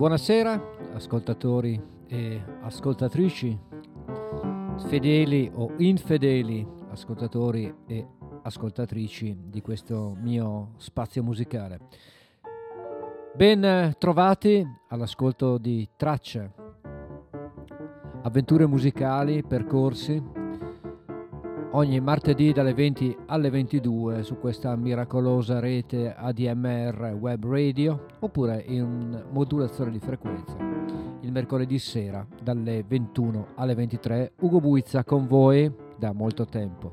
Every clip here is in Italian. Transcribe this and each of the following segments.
Buonasera ascoltatori e ascoltatrici, fedeli o infedeli ascoltatori e ascoltatrici di questo mio spazio musicale. Ben trovati all'ascolto di tracce, avventure musicali, percorsi ogni martedì dalle 20 alle 22 su questa miracolosa rete ADMR Web Radio oppure in modulazione di frequenza. Il mercoledì sera dalle 21 alle 23 Ugo Buizza con voi da molto tempo.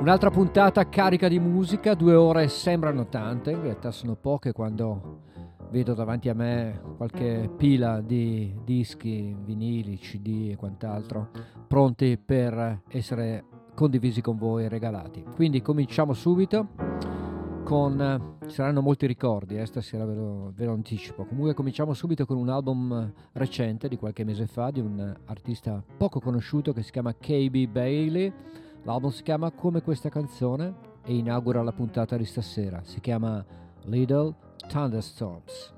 Un'altra puntata carica di musica, due ore sembrano tante, in realtà sono poche quando vedo davanti a me qualche pila di dischi, vinili, CD e quant'altro pronti per essere condivisi con voi e regalati. Quindi cominciamo subito con ci saranno molti ricordi, eh, stasera ve lo, ve lo, anticipo. Comunque cominciamo subito con un album recente di qualche mese fa di un artista poco conosciuto che si chiama KB Bailey. L'album si chiama come questa canzone e inaugura la puntata di stasera. Si chiama Little thunderstorms.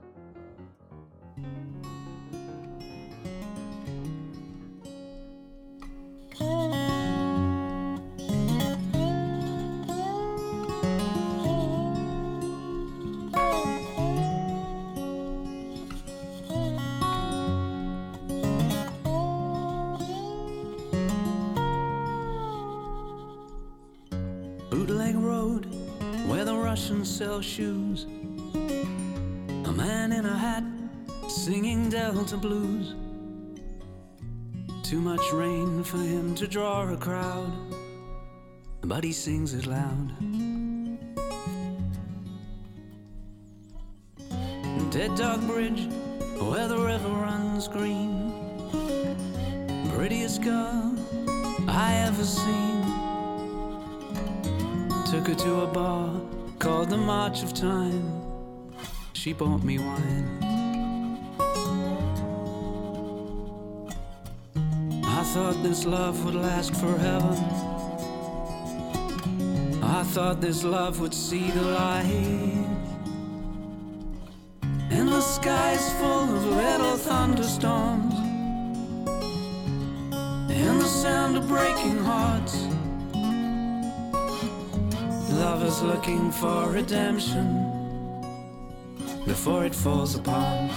Shoes A man in a hat singing Delta blues. Too much rain for him to draw a crowd, but he sings it loud. Dead Dog Bridge, where the river runs green. Prettiest girl I ever seen. Took her to a bar called the March of Time she bought me wine. I thought this love would last forever. I thought this love would see the light. And the sky's full of little thunderstorms. And the sound of breaking hearts. Love is looking for redemption before it falls apart.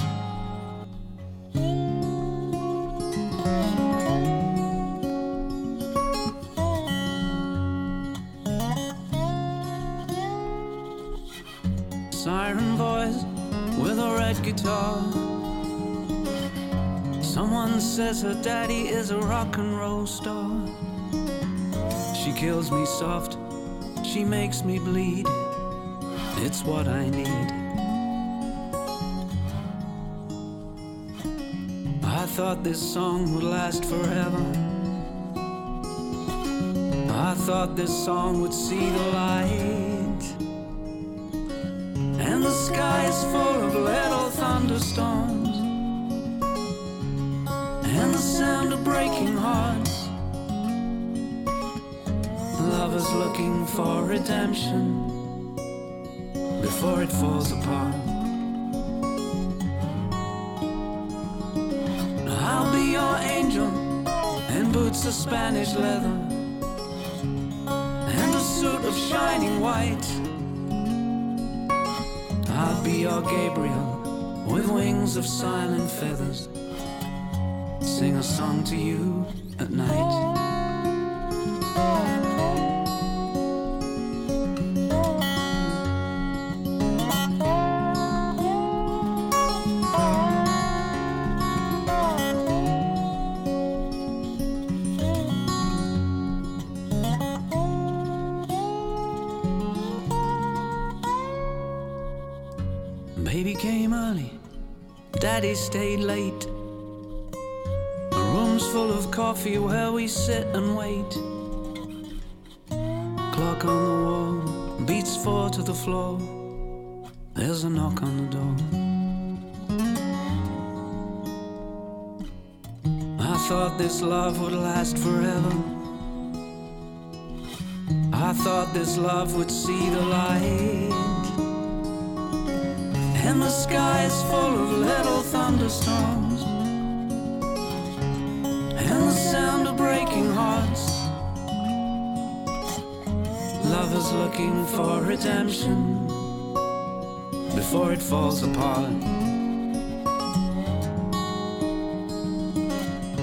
Siren voice with a red guitar. Someone says her daddy is a rock and roll star. She kills me soft, she makes me bleed. It's what I need. I thought this song would last forever. I thought this song would see the light. And the sky is full of little thunderstorms. And the sound of breaking hearts. Love is looking for redemption before it falls apart. I'll be your angel and boots of Spanish leather and a suit of shining white. I'll be your Gabriel with wings of silent feathers. Sing a song to you at night. Stayed late. room's full of coffee where we sit and wait. Clock on the wall beats four to the floor. There's a knock on the door. I thought this love would last forever. I thought this love would see the light. The sky is full of little thunderstorms. And the sound of breaking hearts. Love is looking for redemption before it falls apart.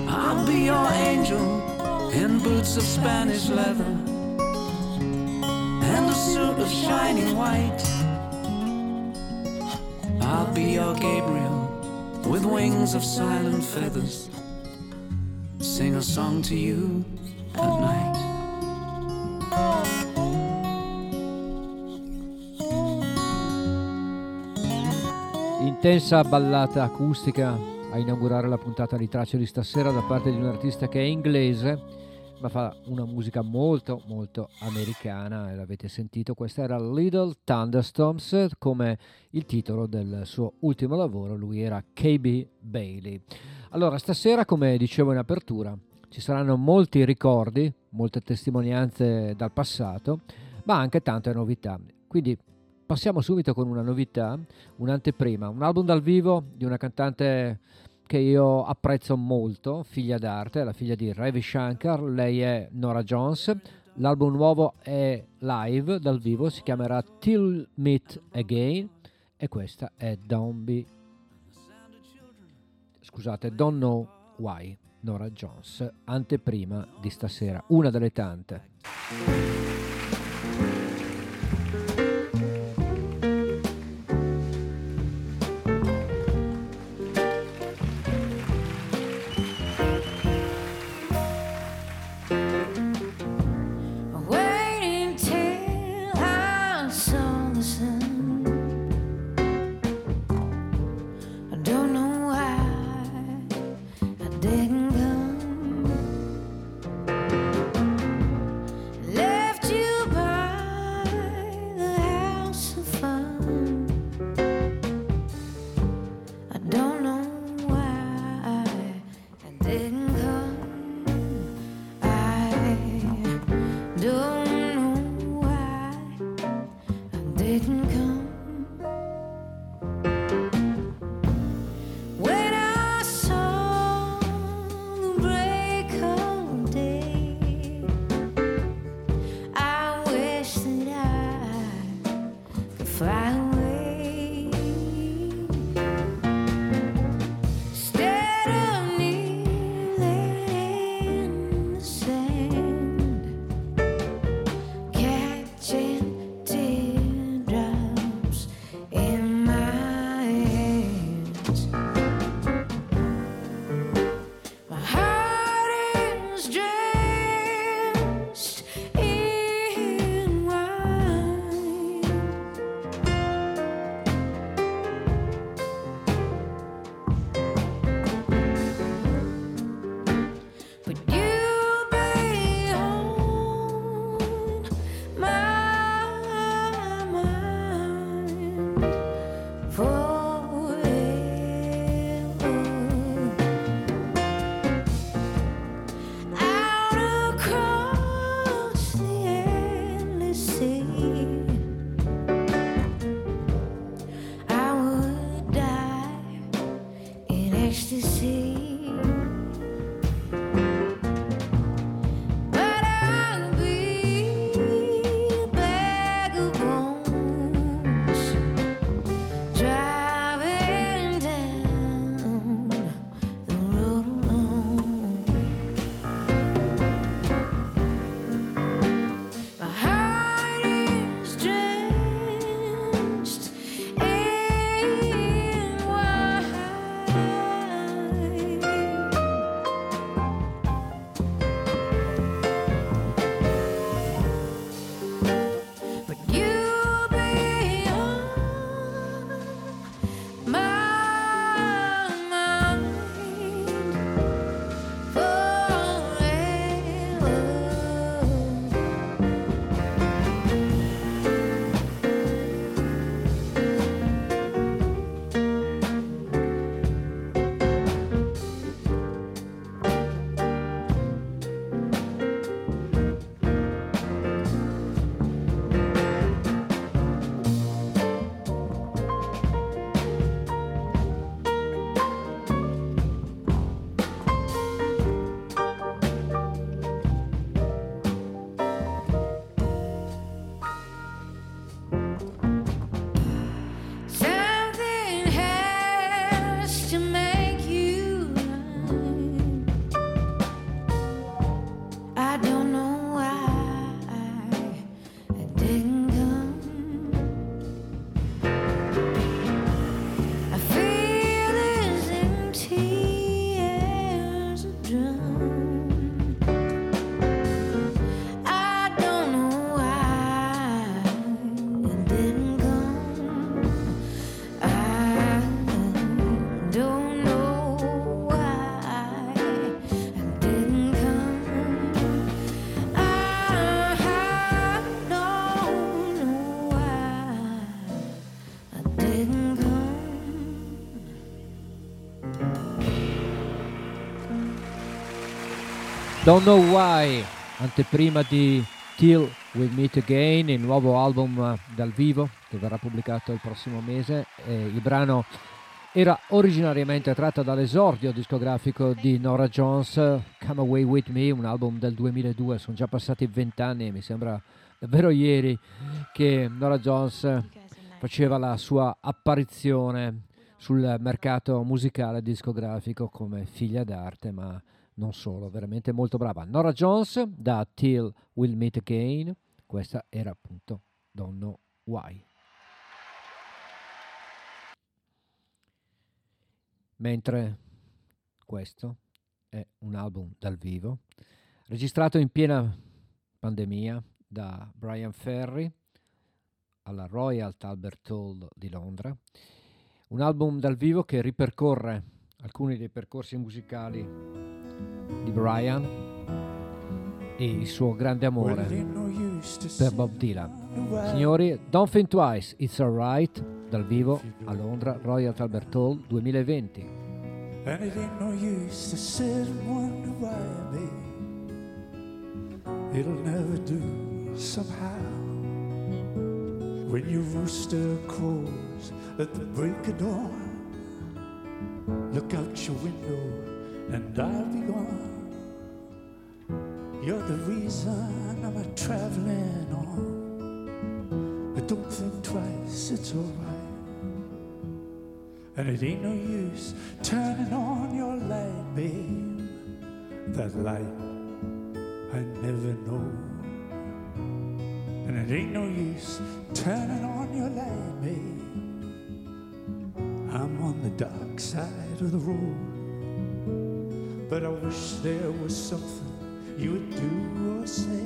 I'll be your angel in boots of Spanish leather and a suit of shining white. With wings of silent feathers. Sing a song to you at night. Intensa ballata acustica a inaugurare la puntata di Tracce di stasera da parte di un artista che è inglese ma fa una musica molto molto americana e l'avete sentito, questa era Little Thunderstorms come il titolo del suo ultimo lavoro, lui era KB Bailey. Allora stasera come dicevo in apertura ci saranno molti ricordi, molte testimonianze dal passato, ma anche tante novità. Quindi passiamo subito con una novità, un'anteprima, un album dal vivo di una cantante che io apprezzo molto, figlia d'arte, la figlia di Ravi Shankar, lei è Nora Jones, l'album nuovo è live dal vivo, si chiamerà Till Meet Again e questa è Don't Be scusate, Don't Know Why, Nora Jones, anteprima di stasera, una delle tante. Don't Know Why, anteprima di Till We Meet Again, il nuovo album dal vivo che verrà pubblicato il prossimo mese. Il brano era originariamente tratto dall'esordio discografico di Nora Jones, Come Away With Me, un album del 2002, sono già passati vent'anni e mi sembra davvero ieri che Nora Jones faceva la sua apparizione sul mercato musicale discografico come figlia d'arte, ma non solo, veramente molto brava. Nora Jones da Till We'll Meet Again, questa era appunto Don't Know Why. Mentre questo è un album dal vivo, registrato in piena pandemia da Brian Ferry alla Royal Albert Hall di Londra, un album dal vivo che ripercorre alcuni dei percorsi musicali di Brian e il suo grande amore per Bob Dylan. Signori, Don't Think Twice, It's Alright, dal vivo a Londra, Royal Albert Hall 2020. And it ain't no use to sit and wonder why, babe. It'll never do somehow. When your rooster crows at the break of dawn, look out your window and I'll be gone. You're the reason I'm traveling on. But don't think twice, it's alright. And it ain't no use turning on your light, babe. That light I never know. And it ain't no use turning on your light, babe. I'm on the dark side of the road. But I wish there was something you would do or say.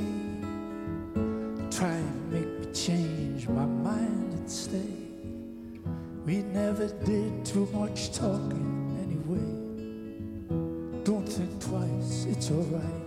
Try and make me change my mind and stay. We never did too much talking anyway. Don't think twice, it's alright.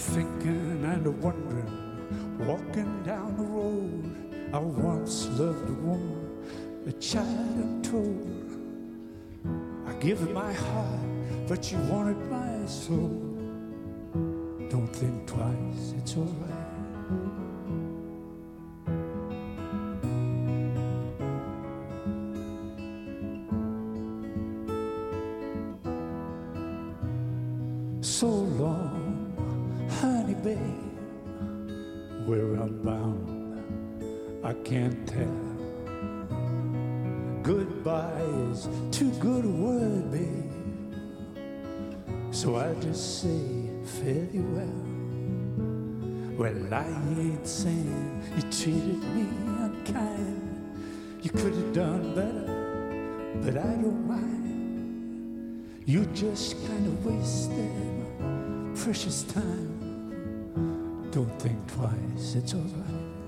Thinking and wondering, walking down the road. I once loved a woman, a child untold. I give my heart but you wanted my soul. Don't think twice, it's alright. Just kind of wasted my precious time. Don't think twice, it's alright.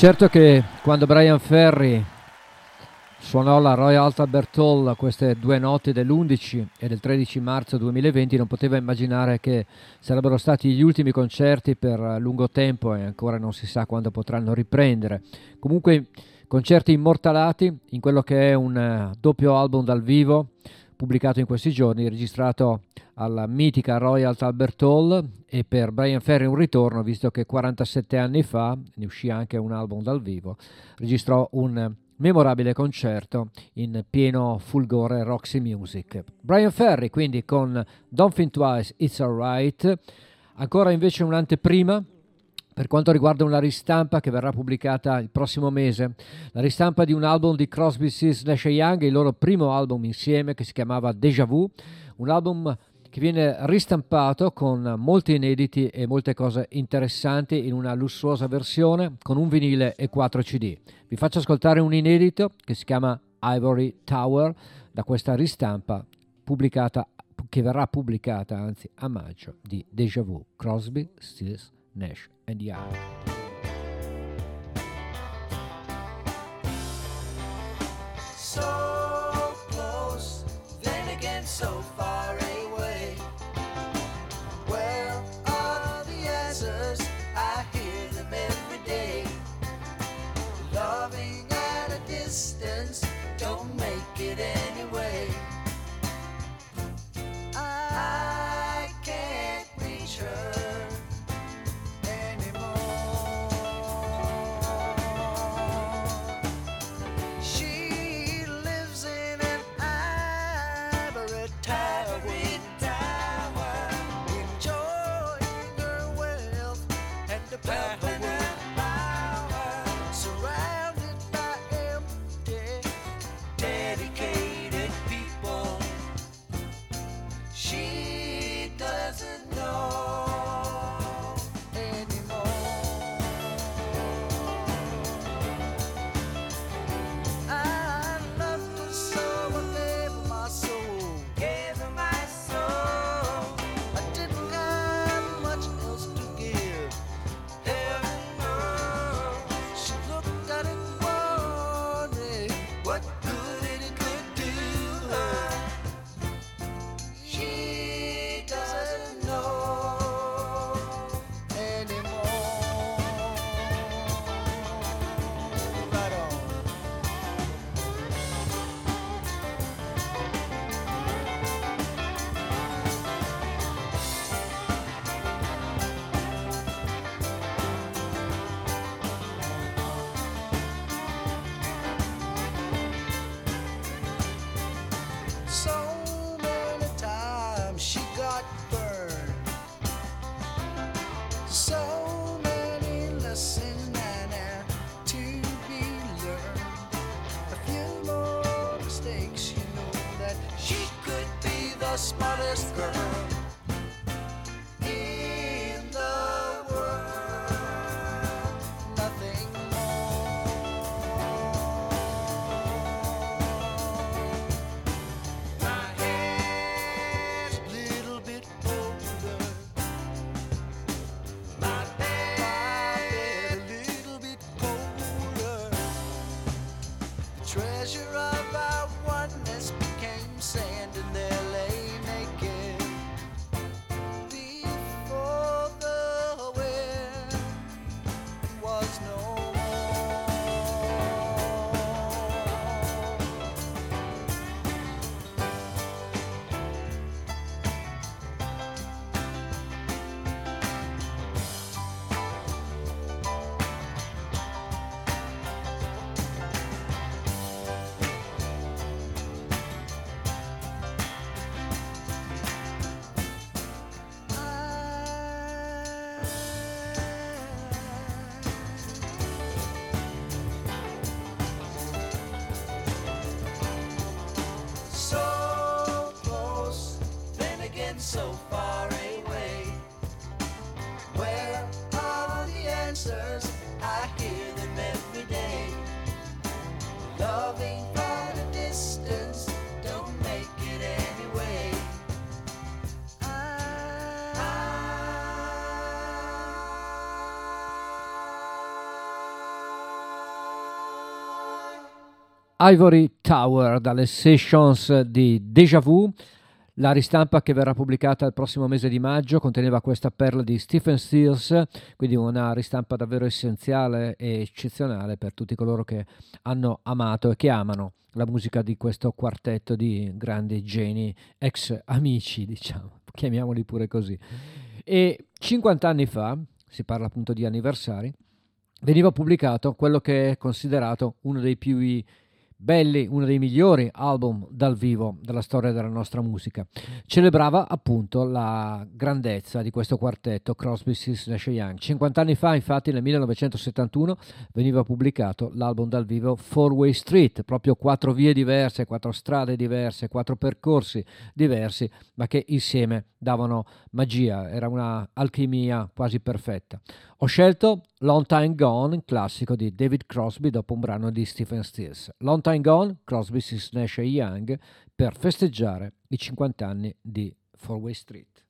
Certo che quando Brian Ferry suonò la Royal Albert Hall queste due notti dell'11 e del 13 marzo 2020 non poteva immaginare che sarebbero stati gli ultimi concerti per lungo tempo e ancora non si sa quando potranno riprendere. Comunque concerti immortalati in quello che è un eh, doppio album dal vivo pubblicato in questi giorni, registrato alla mitica Royal Albert Hall e per Brian Ferry un ritorno, visto che 47 anni fa, ne uscì anche un album dal vivo, registrò un memorabile concerto in pieno fulgore Roxy Music. Brian Ferry quindi con Don't Think Twice, It's Alright, ancora invece un'anteprima per quanto riguarda una ristampa che verrà pubblicata il prossimo mese, la ristampa di un album di Crosby, Stills, Nash Young, il loro primo album insieme che si chiamava Deja Vu, un album che viene ristampato con molti inediti e molte cose interessanti in una lussuosa versione con un vinile e 4 CD. Vi faccio ascoltare un inedito che si chiama Ivory Tower da questa ristampa pubblicata che verrà pubblicata anzi a maggio di Deja Vu, Crosby, Stills, Nash and Young. So and Ivory Tower dalle sessions di Deja Vu. La ristampa che verrà pubblicata il prossimo mese di maggio conteneva questa perla di Stephen Stills, quindi una ristampa davvero essenziale e eccezionale per tutti coloro che hanno amato e che amano la musica di questo quartetto di grandi geni, ex amici, diciamo, chiamiamoli pure così. E 50 anni fa, si parla appunto di anniversari, veniva pubblicato quello che è considerato uno dei più belli, uno dei migliori album dal vivo della storia della nostra musica. Celebrava appunto la grandezza di questo quartetto Crosby, Stills, Nash Young. 50 anni fa, infatti, nel 1971 veniva pubblicato l'album dal vivo Four Way Street, proprio quattro vie diverse, quattro strade diverse, quattro percorsi diversi, ma che insieme davano magia, era una alchimia quasi perfetta. Ho scelto Long Time Gone, classico di David Crosby dopo un brano di Stephen Stills. Long Time Gone, Crosby, Stills, Nash e Young per festeggiare i 50 anni di Four Way Street.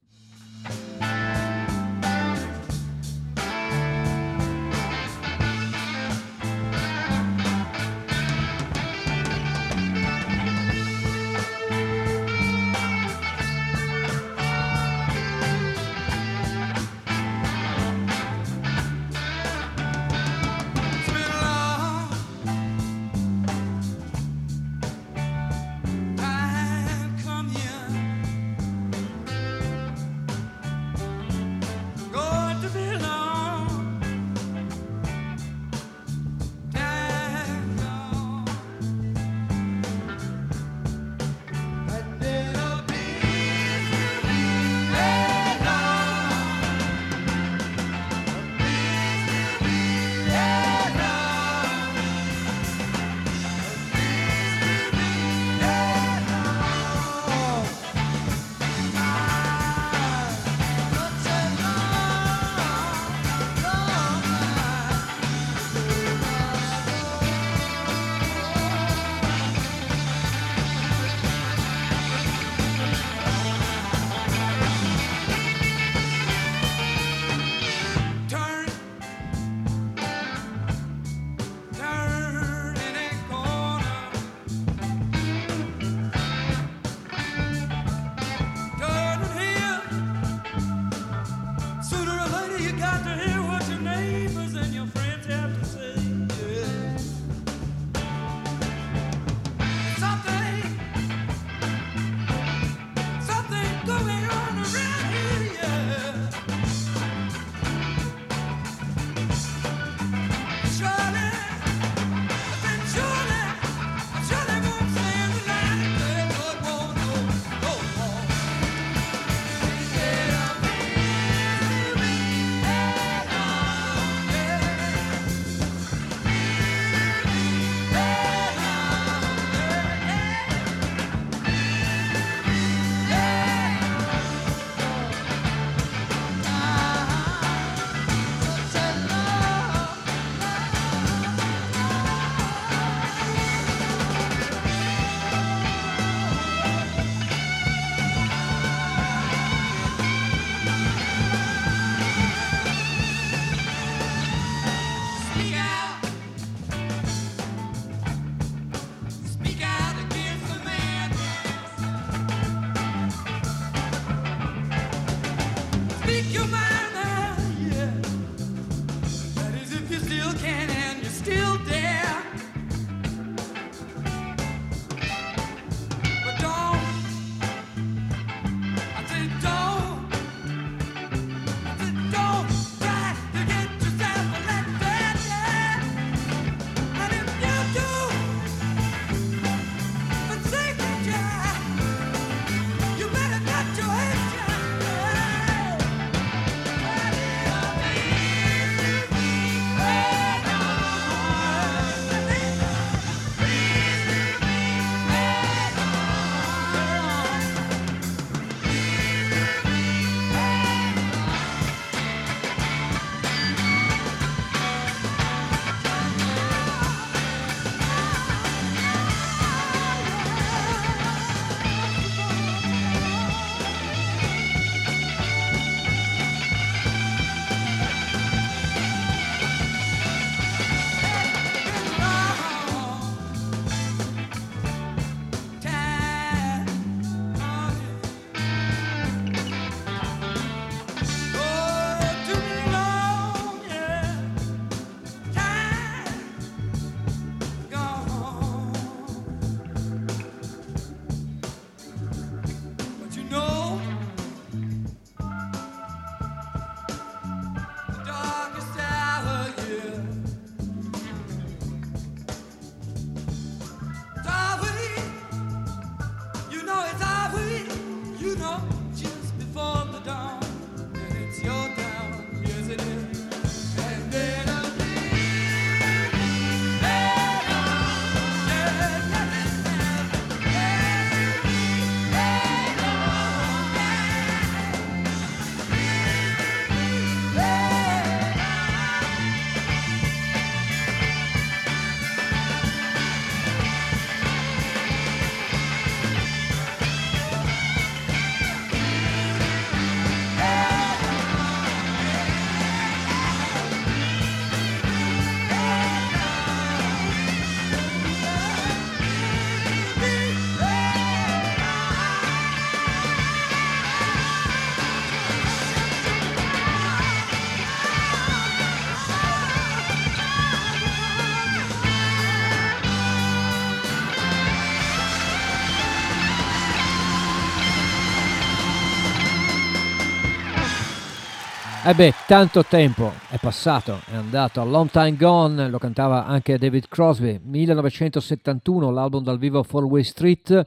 Tanto tempo è passato, è andato. A Long Time Gone lo cantava anche David Crosby. 1971, l'album dal vivo Four Way Street,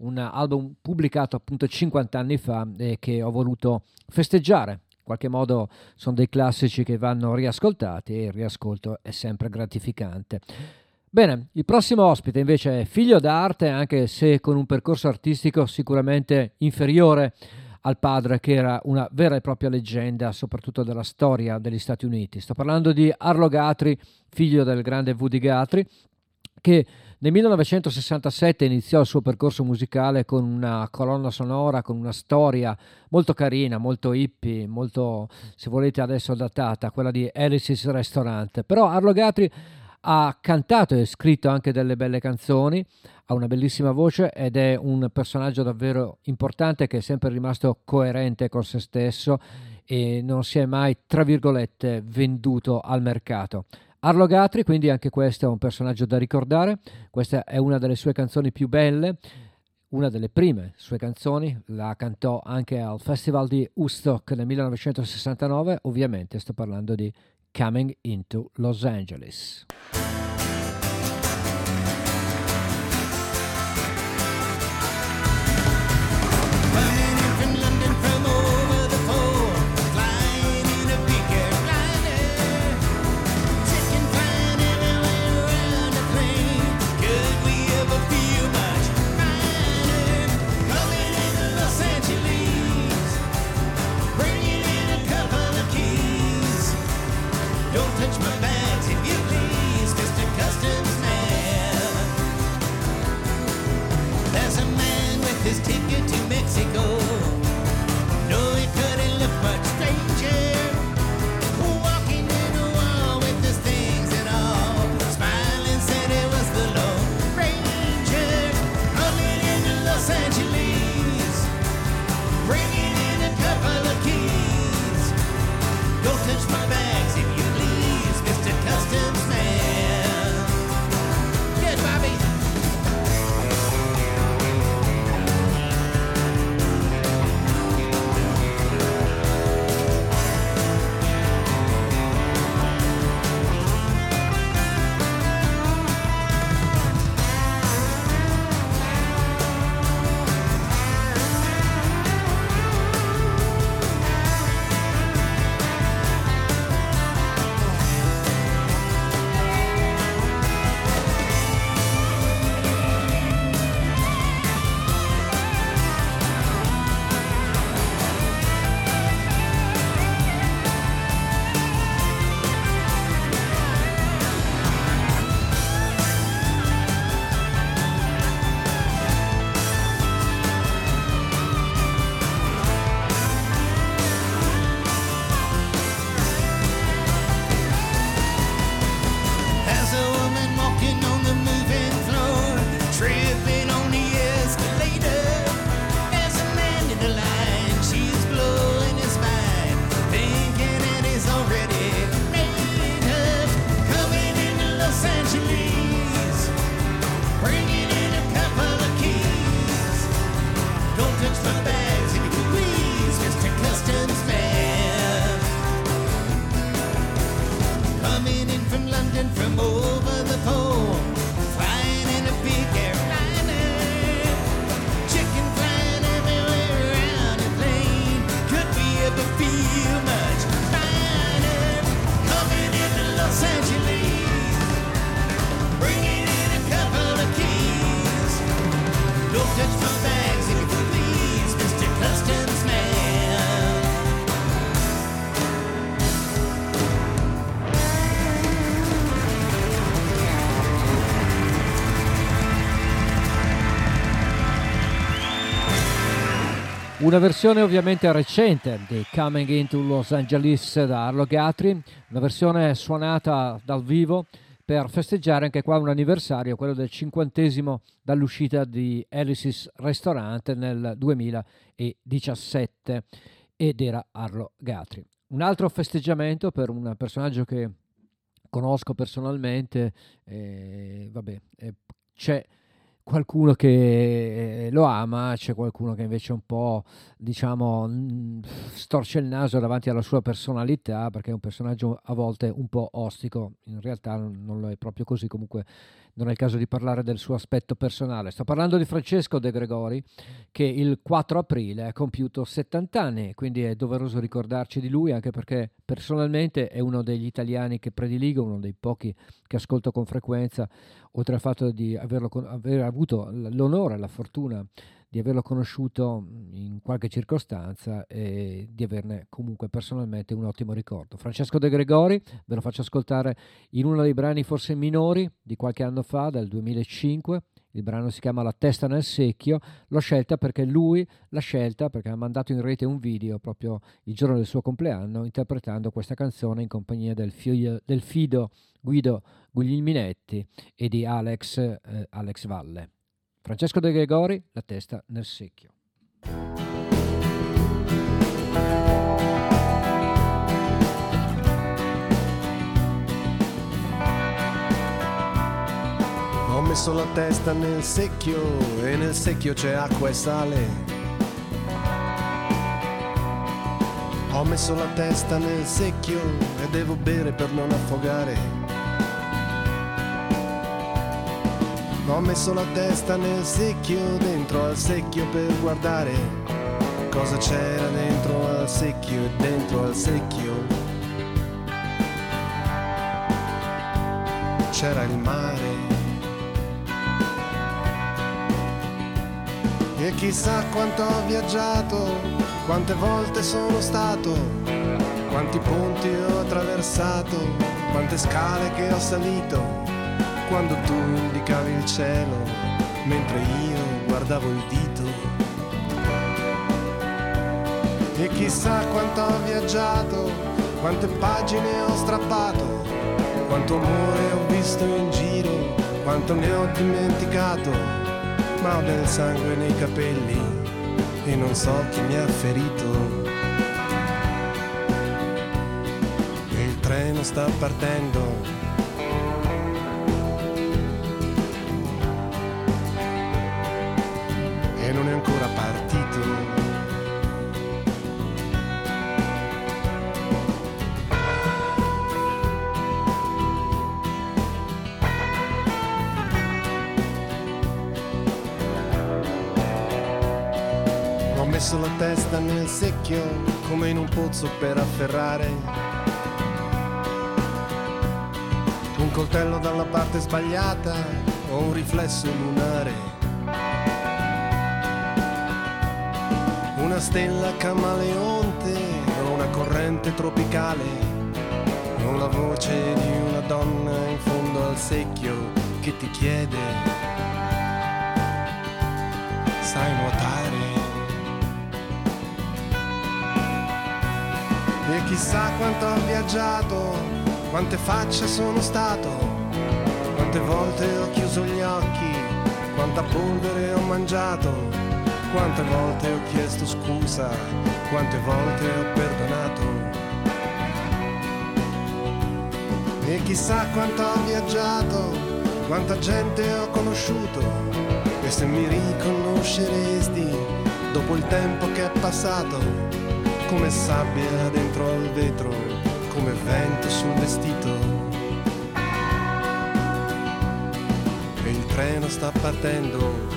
un album pubblicato appunto 50 anni fa e che ho voluto festeggiare. In qualche modo sono dei classici che vanno riascoltati e il riascolto è sempre gratificante. Bene, il prossimo ospite invece è figlio d'arte, anche se con un percorso artistico sicuramente inferiore al padre che era una vera e propria leggenda, soprattutto della storia degli Stati Uniti. Sto parlando di Arlo Guthrie, figlio del grande Woody Guthrie, che nel 1967 iniziò il suo percorso musicale con una colonna sonora, con una storia molto carina, molto hippie, molto, se volete adesso datata, quella di Alice's Restaurant. Però Arlo Guthrie ha cantato e scritto anche delle belle canzoni, ha una bellissima voce ed è un personaggio davvero importante che è sempre rimasto coerente con se stesso e non si è mai, tra virgolette, venduto al mercato. Arlo Gatri, quindi anche questo è un personaggio da ricordare, questa è una delle sue canzoni più belle, una delle prime sue canzoni, la cantò anche al Festival di Woodstock nel 1969, ovviamente sto parlando di Coming into Los Angeles. Una versione ovviamente recente di Coming into Los Angeles da Arlo Guthrie, una versione suonata dal vivo per festeggiare anche qua un anniversario, quello del cinquantesimo dall'uscita di Alice's Restaurant nel 2017 ed era Arlo Guthrie. Un altro festeggiamento per un personaggio che conosco personalmente, eh, vabbè, eh, c'è qualcuno che lo ama, c'è qualcuno che invece un po', diciamo, mm, storce il naso davanti alla sua personalità, perché è un personaggio a volte un po' ostico, in realtà non lo è proprio così, comunque non è il caso di parlare del suo aspetto personale. Sto parlando di Francesco De Gregori, che il 4 aprile ha compiuto 70 anni, quindi è doveroso ricordarci di lui, anche perché personalmente è uno degli italiani che prediligo, uno dei pochi che ascolto con frequenza, oltre al fatto di averlo, aver avuto l'onore la fortuna di averlo conosciuto in qualche circostanza e di averne comunque personalmente un ottimo ricordo. Francesco De Gregori, ve lo faccio ascoltare in uno dei brani forse minori di qualche anno fa, del 2005. Il brano si chiama La testa nel secchio. L'ho scelta perché lui l'ha scelta perché ha mandato in rete un video proprio il giorno del suo compleanno interpretando questa canzone in compagnia del, figlio, del fido Guido Guglielminetti e di Alex, eh, Alex Valle. Francesco De Gregori, la testa nel secchio. Messo la testa nel secchio e nel secchio c'è acqua e sale. Ho messo la testa nel secchio e devo bere per non affogare. Ho messo la testa nel secchio, dentro al secchio per guardare cosa c'era dentro al secchio e dentro al secchio. C'era il mare. E chissà quanto ho viaggiato, quante volte sono stato, quanti ponti ho attraversato, quante scale che ho salito quando tu indicavi il cielo mentre io guardavo il dito. E chissà quanto ho viaggiato, quante pagine ho strappato, quanto amore ho visto in giro, quanto ne ho dimenticato, ma ho del sangue nei capelli e non so chi mi ha ferito. E il treno sta partendo messo la testa nel secchio come in un pozzo per afferrare. Un coltello dalla parte sbagliata o un riflesso lunare. Una stella camaleonte o una corrente tropicale. La voce di una donna in fondo al secchio che ti chiede, sai nuotare? Chissà quanto ho viaggiato, quante facce sono stato, quante volte ho chiuso gli occhi, quanta polvere ho mangiato, quante volte ho chiesto scusa, quante volte ho perdonato. E chissà quanto ho viaggiato, quanta gente ho conosciuto, e se mi riconosceresti dopo il tempo che è passato come sabbia dentro al vetro, come vento sul vestito. E il treno sta partendo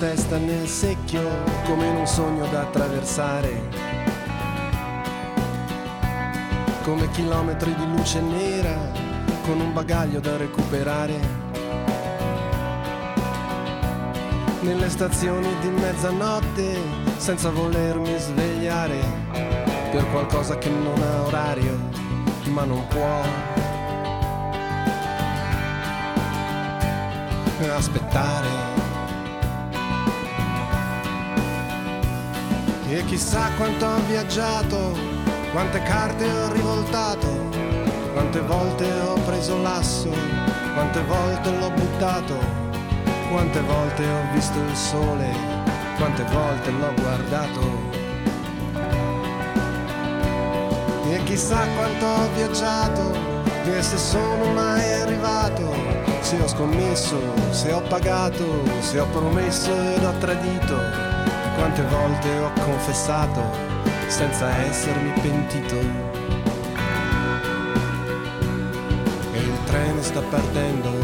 testa nel secchio come in un sogno da attraversare. come chilometri di luce nera, con un bagaglio da recuperare. Nelle stazioni di mezzanotte, senza volermi svegliare, per qualcosa che non ha orario, ma non può. Aspettare. E chissà quanto ho viaggiato, quante carte ho rivoltato, quante volte ho preso l'asso, quante volte l'ho buttato, quante volte ho visto il sole, quante volte l'ho guardato. E chissà quanto ho viaggiato, e se sono mai arrivato, se ho scommesso, se ho pagato, se ho promesso ed ho tradito quante volte ho confessato senza essermi pentito. E il treno sta partendo.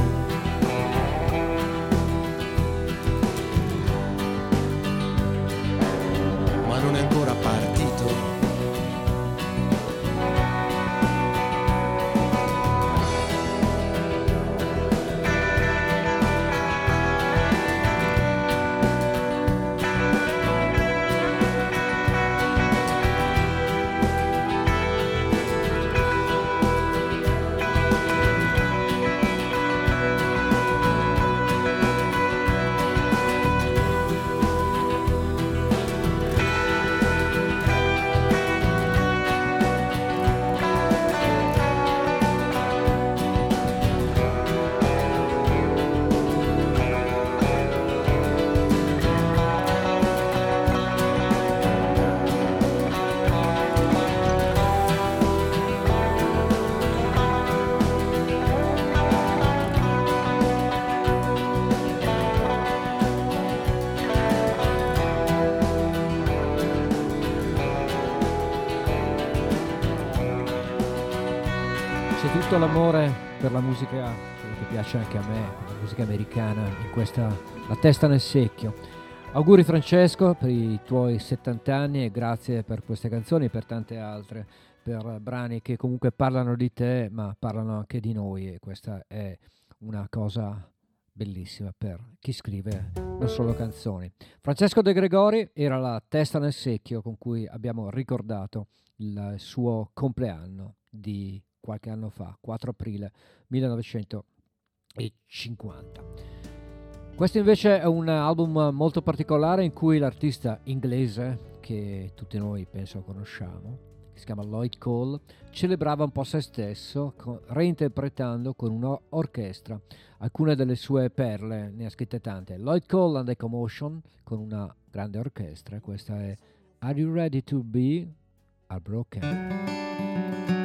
Piace anche a me, la musica americana, in questa La testa nel secchio. Auguri Francesco per i tuoi 70 anni e grazie per queste canzoni e per tante altre, per brani che comunque parlano di te ma parlano anche di noi e questa è una cosa bellissima per chi scrive non solo canzoni. Francesco De Gregori era la testa nel secchio con cui abbiamo ricordato il suo compleanno di qualche anno fa, 4 aprile 1950. Questo invece è un album molto particolare in cui l'artista inglese, che tutti noi penso conosciamo, che si chiama Lloyd Cole, celebrava un po' se stesso reinterpretando con un'orchestra alcune delle sue perle, ne ha scritte tante. Lloyd Cole and the Commotion con una grande orchestra, questa è Are You Ready to Be Heartbroken?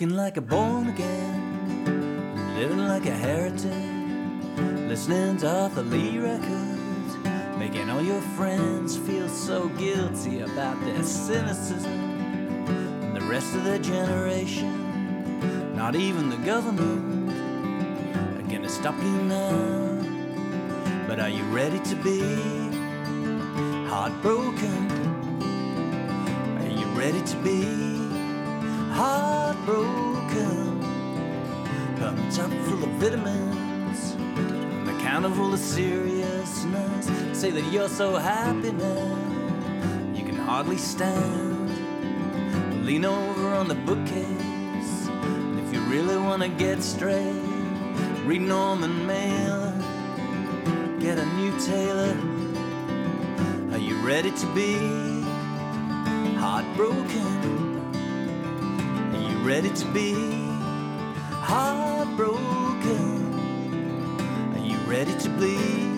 Looking like a born again, living like a heretic, listening to Arthur Lee records, making all your friends feel so guilty about their cynicism. And the rest of their generation, not even the government, are gonna stop you now. But are you ready to be heartbroken? Are you ready to be heartbroken? Pumped up full of vitamins, on the count of seriousness. Say that you're so happy now, you can hardly stand. Lean over on the bookcase, and if you really wanna get straight, read Norman Mailer, get a new tailor. Are you ready to be heartbroken? Ready to be heartbroken? Are you ready to bleed?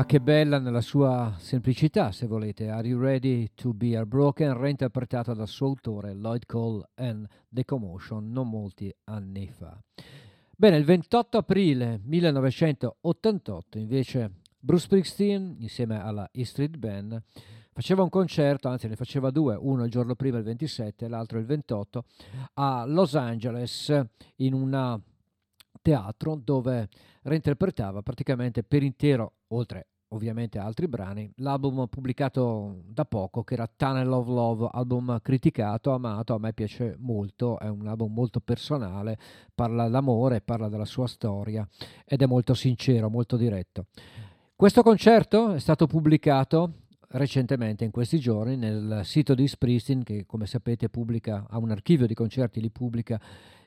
Ma che bella nella sua semplicità, se volete. Are You Ready to Be Heartbroken, reinterpretata dal suo autore Lloyd Cole and The Commotion non molti anni fa. Bene, il 28 aprile 1988 invece Bruce Springsteen insieme alla E Street Band faceva un concerto, anzi ne faceva due, uno il giorno prima il 27 e l'altro il 28 a Los Angeles in un teatro dove reinterpretava praticamente per intero, oltre ovviamente a altri brani, l'album pubblicato da poco che era Tunnel of Love, album criticato, amato, a me piace molto, è un album molto personale, parla d'amore, parla della sua storia ed è molto sincero, molto diretto. Questo concerto è stato pubblicato recentemente in questi giorni nel sito di Springsteen che come sapete pubblica ha un archivio di concerti li pubblica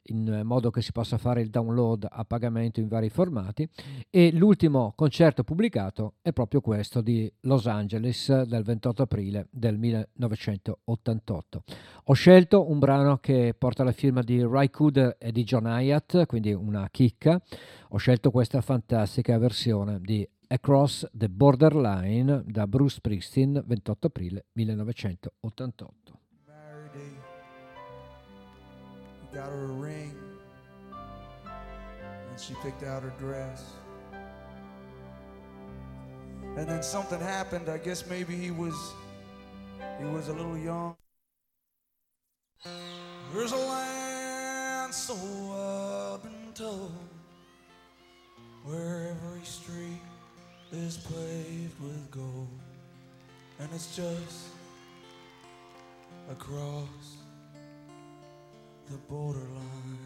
in modo che si possa fare il download a pagamento in vari formati e l'ultimo concerto pubblicato è proprio questo di Los Angeles del 28 aprile del 1988. Ho scelto un brano che porta la firma di Ry Cooder e di John Hyatt, quindi una chicca. Ho scelto questa fantastica versione di Across the Borderline da Bruce Springsteen 28 aprile 1988. Got her a ring. And she picked out her dress. And then something happened. I guess maybe he was he was a little young. There's a land so I've been told where every street is paved with gold. And it's just across the borderline.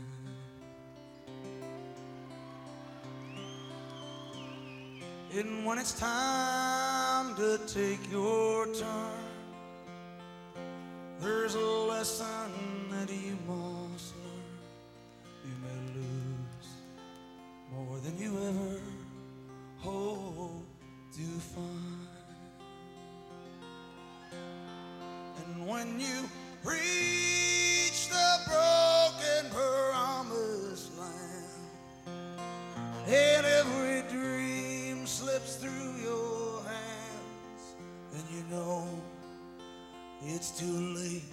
And when it's time to take your turn, there's a lesson that you must learn. You may lose more than you ever hope to find. And when you reach the broken and every dream slips through your hands, and you know it's too late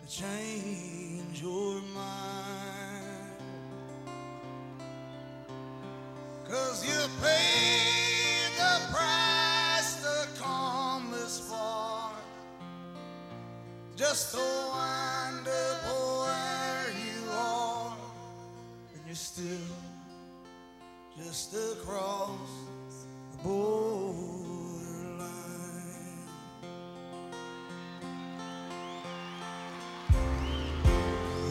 to change your mind. Cause you paid the price to come this far. Just to wind up where you are, and you're still just across the borderline.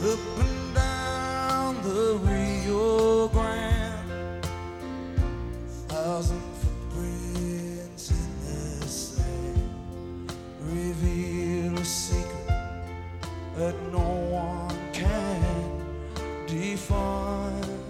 Up and down the Rio Grande, thousand footprints in reveal a secret that no one can define.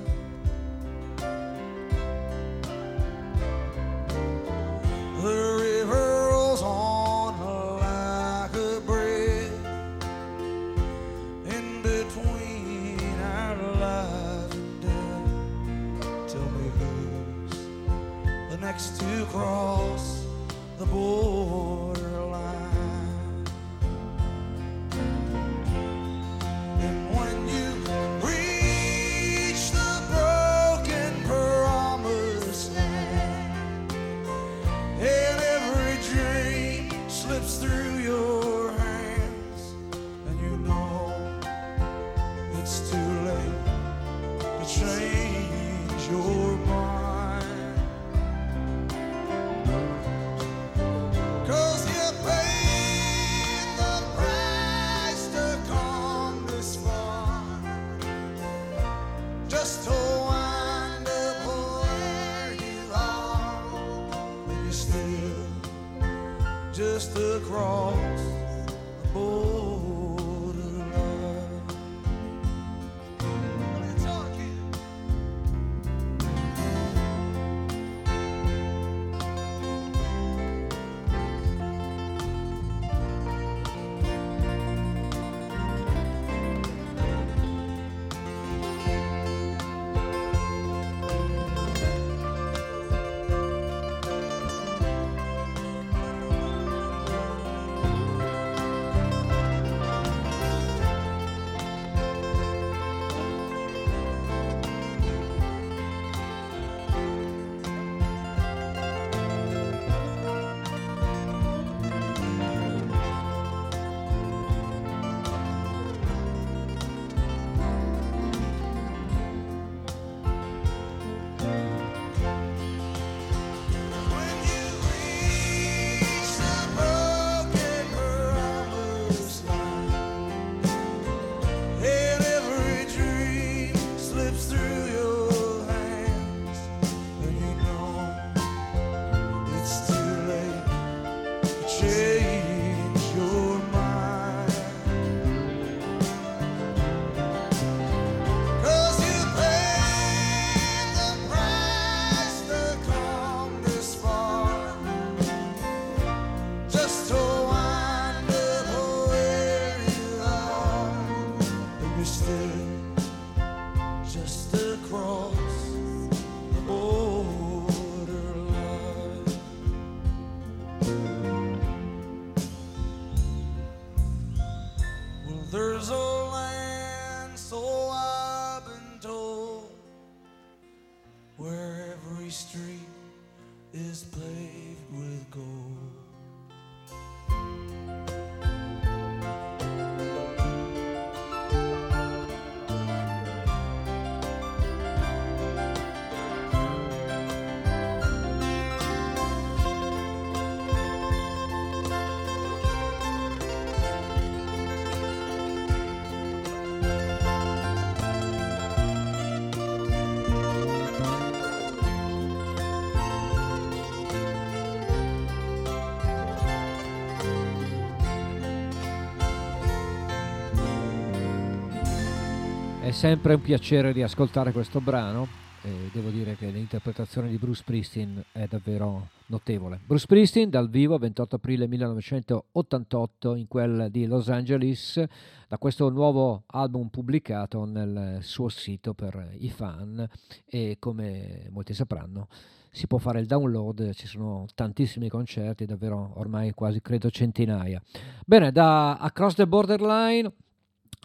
È sempre un piacere riascoltare questo brano e devo dire che l'interpretazione di Bruce Springsteen è davvero notevole. Bruce Springsteen dal vivo 28 aprile 1988 in quel di Los Angeles da questo nuovo album pubblicato nel suo sito per i fan e come molti sapranno si può fare il download, ci sono tantissimi concerti, davvero ormai quasi credo centinaia. Bene, da Across the Borderline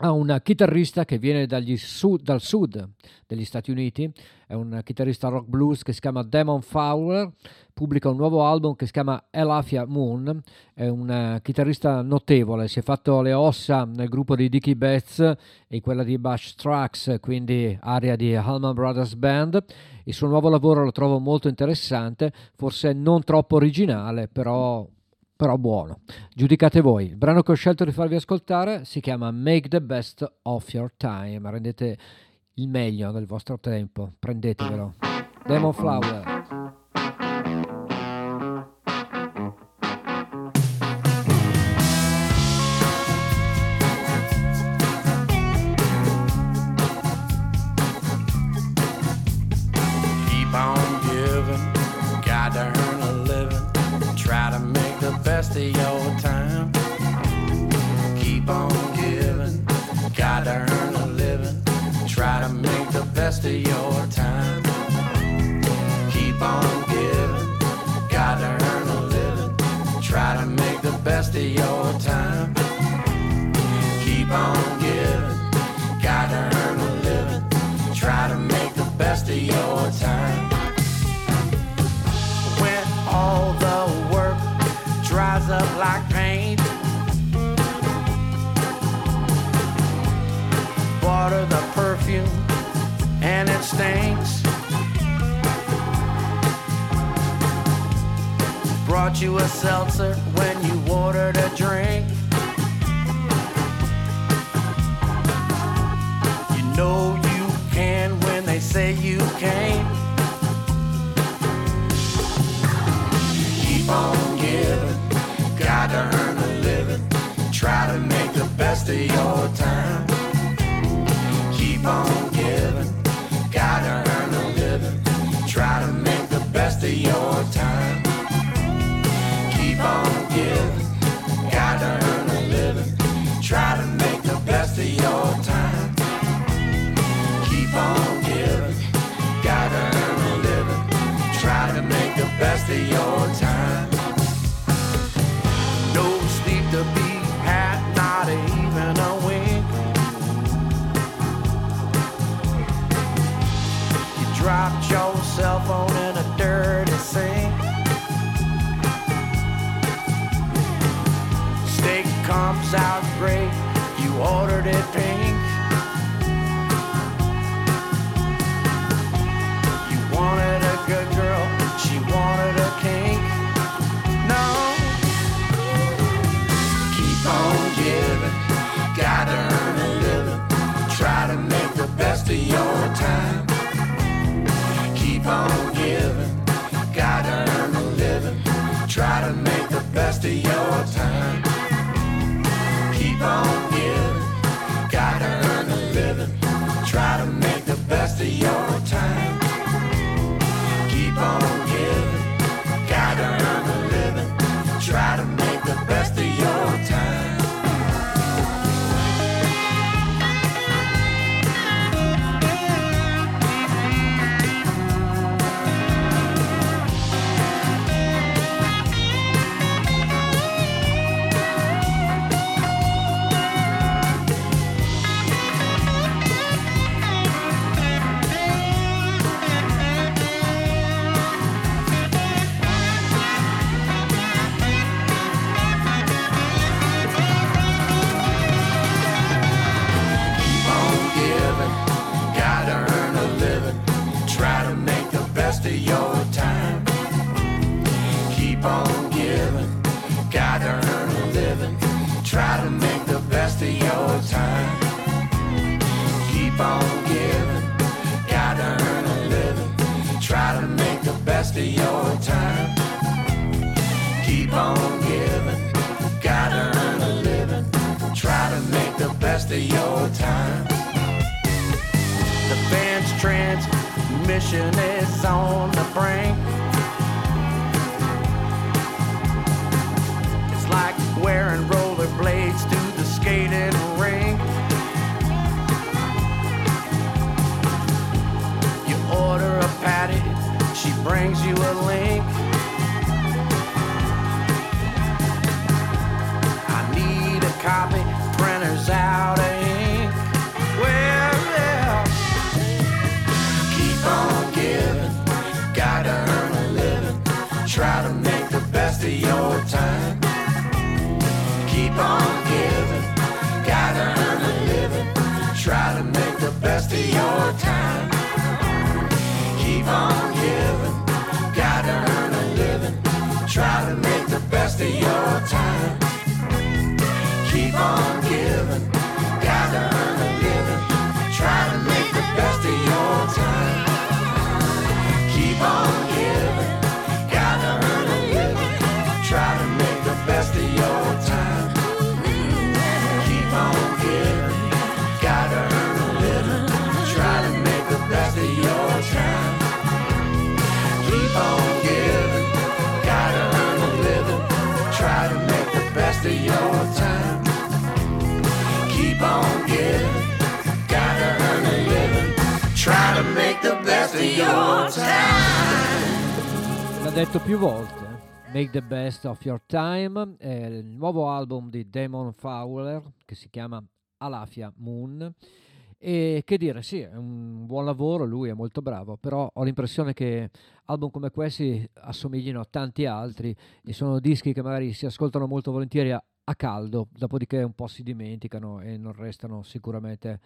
a un chitarrista che viene sud- dal sud degli Stati Uniti, è un chitarrista rock blues che si chiama Damon Fowler, pubblica un nuovo album che si chiama Elafia Moon, è un eh, chitarrista notevole, si è fatto le ossa nel gruppo di Dickie Betts e quella di Bush Trucks, quindi area di Allman Brothers Band. Il suo nuovo lavoro lo trovo molto interessante, forse non troppo originale, però però buono. Giudicate voi. Il brano che ho scelto di farvi ascoltare si chiama Make the Best of Your Time. Rendete il meglio del vostro tempo. Prendetevelo. Demon Flower. Best of your time. Keep on giving, got to earn a living. Try to make the best of your time. Keep on giving, got to earn a living. Try to make the best of your time. When all the work dries up like paint, water the and it stinks. Brought you a seltzer when you ordered a drink. You know you can when they say you can't. Keep on giving, gotta earn a living. Try to make the best of your time. Keep on your time. Keep on giving, gotta earn a living. Try to make the best of your time. Keep on giving, gotta earn a living. Try to make the best of your time. No sleep to be had, not even a wink. You dropped your cell phone in comes out great, you ordered it pink. Detto più volte. Make the best of your time è il nuovo album di Damon Fowler che si chiama Alafia Moon. E che dire, sì, è un buon lavoro, lui è molto bravo, però ho l'impressione che album come questi assomiglino a tanti altri e sono dischi che magari si ascoltano molto volentieri a, a caldo, dopodiché un po' si dimenticano e non restano sicuramente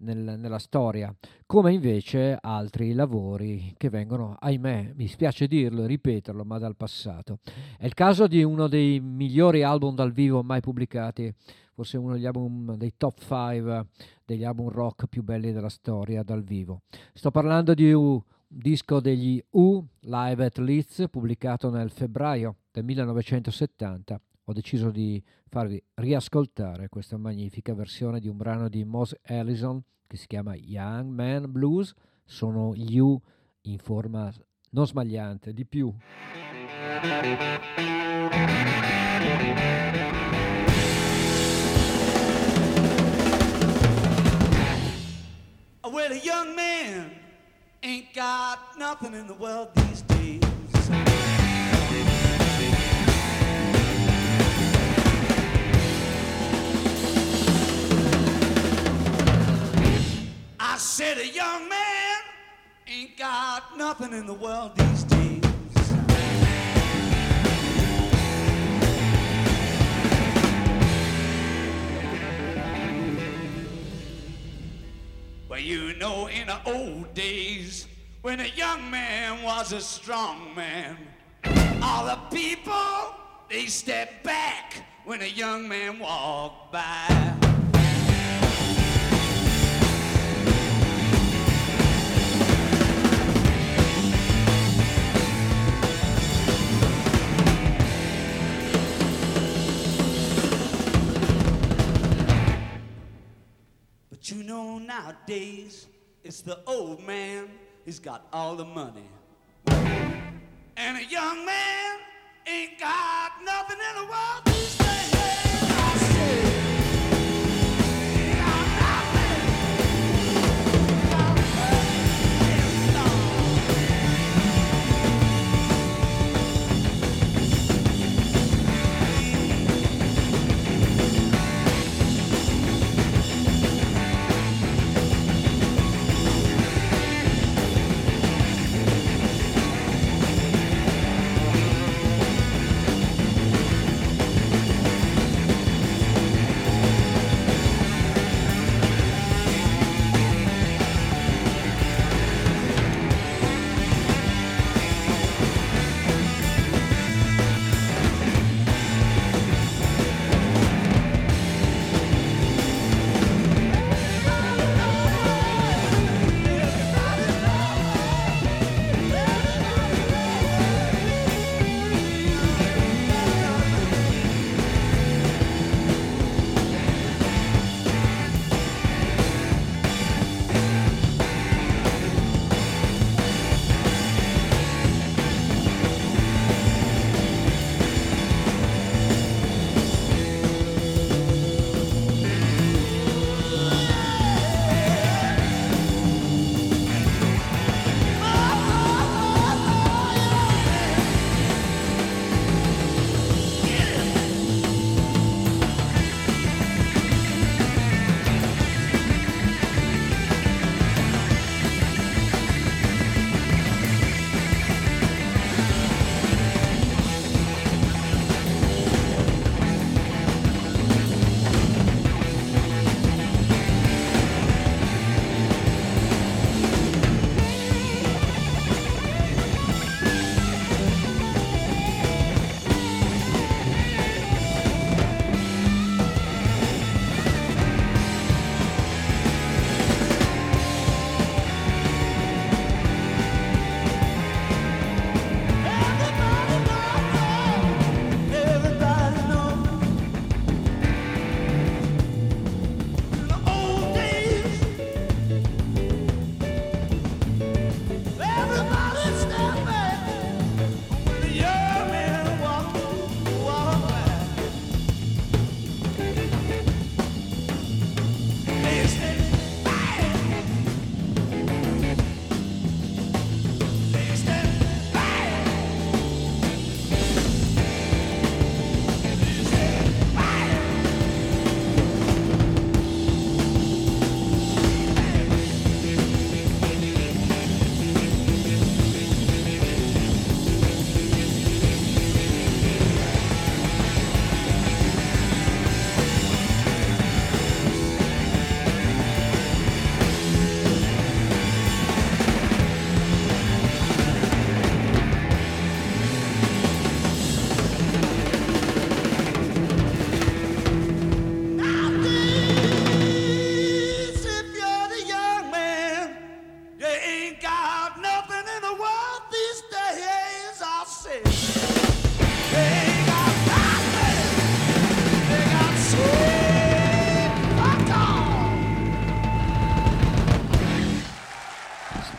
nel- nella storia, come invece altri lavori che vengono, ahimè, mi spiace dirlo e ripeterlo, ma dal passato. È il caso di uno dei migliori album dal vivo mai pubblicati, forse uno degli album dei top 5 degli album rock più belli della storia dal vivo. Sto parlando di un disco degli U Live at Leeds pubblicato nel febbraio del 1970. Ho deciso di farvi riascoltare questa magnifica versione di un brano di Mos Allison che si chiama Young Man Blues. Sono gli U in forma non smagliante, di più. Well, a young man ain't got nothing in the world these days. Said a young man ain't got nothing in the world these days. Well, you know, in the old days, when a young man was a strong man, all the people, they stepped back when a young man walked by. Nowadays it's the old man, he's got all the money. And a young man ain't got nothing in the world these days.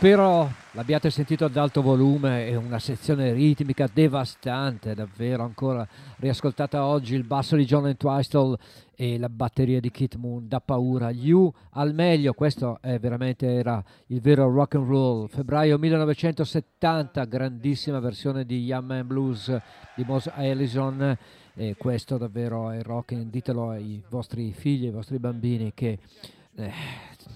Spero l'abbiate sentito ad alto volume, è una sezione ritmica devastante, davvero ancora riascoltata oggi, il basso di John Entwistle e la batteria di Kit Moon, da paura, You al meglio, questo è veramente era il vero rock and roll, febbraio 1970, grandissima versione di Young Man Blues di Mos Ellison. E questo davvero è rock, ditelo ai vostri figli, ai vostri bambini che... Eh,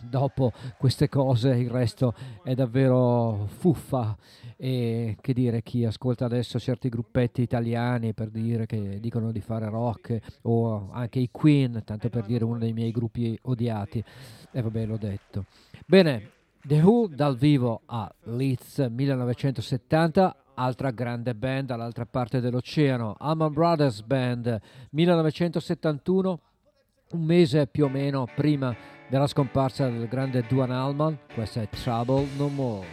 dopo queste cose il resto è davvero fuffa. E che dire chi ascolta adesso certi gruppetti italiani per dire che dicono di fare rock o anche i Queen tanto per dire uno dei miei gruppi odiati. E vabbè l'ho detto. Bene The Who dal vivo a Leeds 1970 altra grande band dall'altra parte dell'oceano. Allman Brothers Band 1971 un mese più o meno prima della scomparsa del grande Duan Allman, questa è Trouble No More.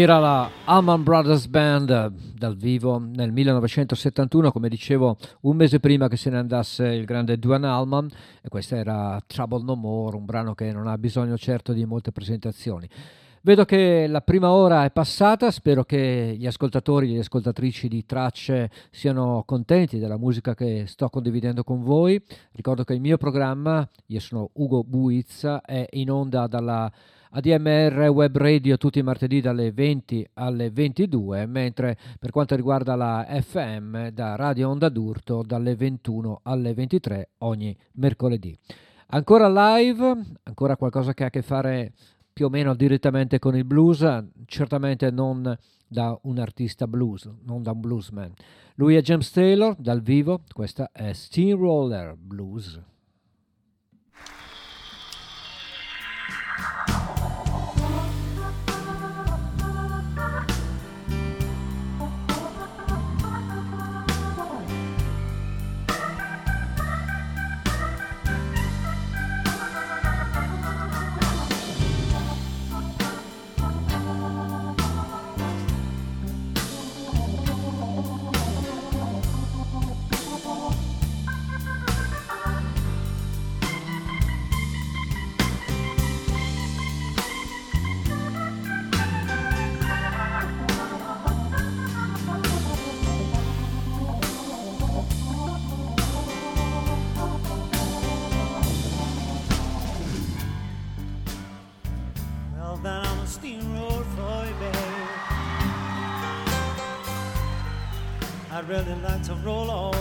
Era la Allman Brothers Band eh, dal vivo nel 1971, come dicevo, un mese prima che se ne andasse il grande Duane Allman, e questo era Trouble No More, un brano che non ha bisogno certo di molte presentazioni. Vedo che la prima ora è passata, spero che gli ascoltatori e le ascoltatrici di Tracce siano contenti della musica che sto condividendo con voi. Ricordo che il mio programma, io sono Ugo Buizza, è in onda dalla ADMR Web Radio tutti i martedì dalle 20 alle 22, mentre per quanto riguarda la FM da Radio Onda d'Urto dalle 21 alle 23 ogni mercoledì. Ancora live, ancora qualcosa che ha a che fare più o meno direttamente con il blues, certamente non da un artista blues, non da un bluesman. Lui è James Taylor dal vivo, questa è Steamroller Blues. Really like to roll all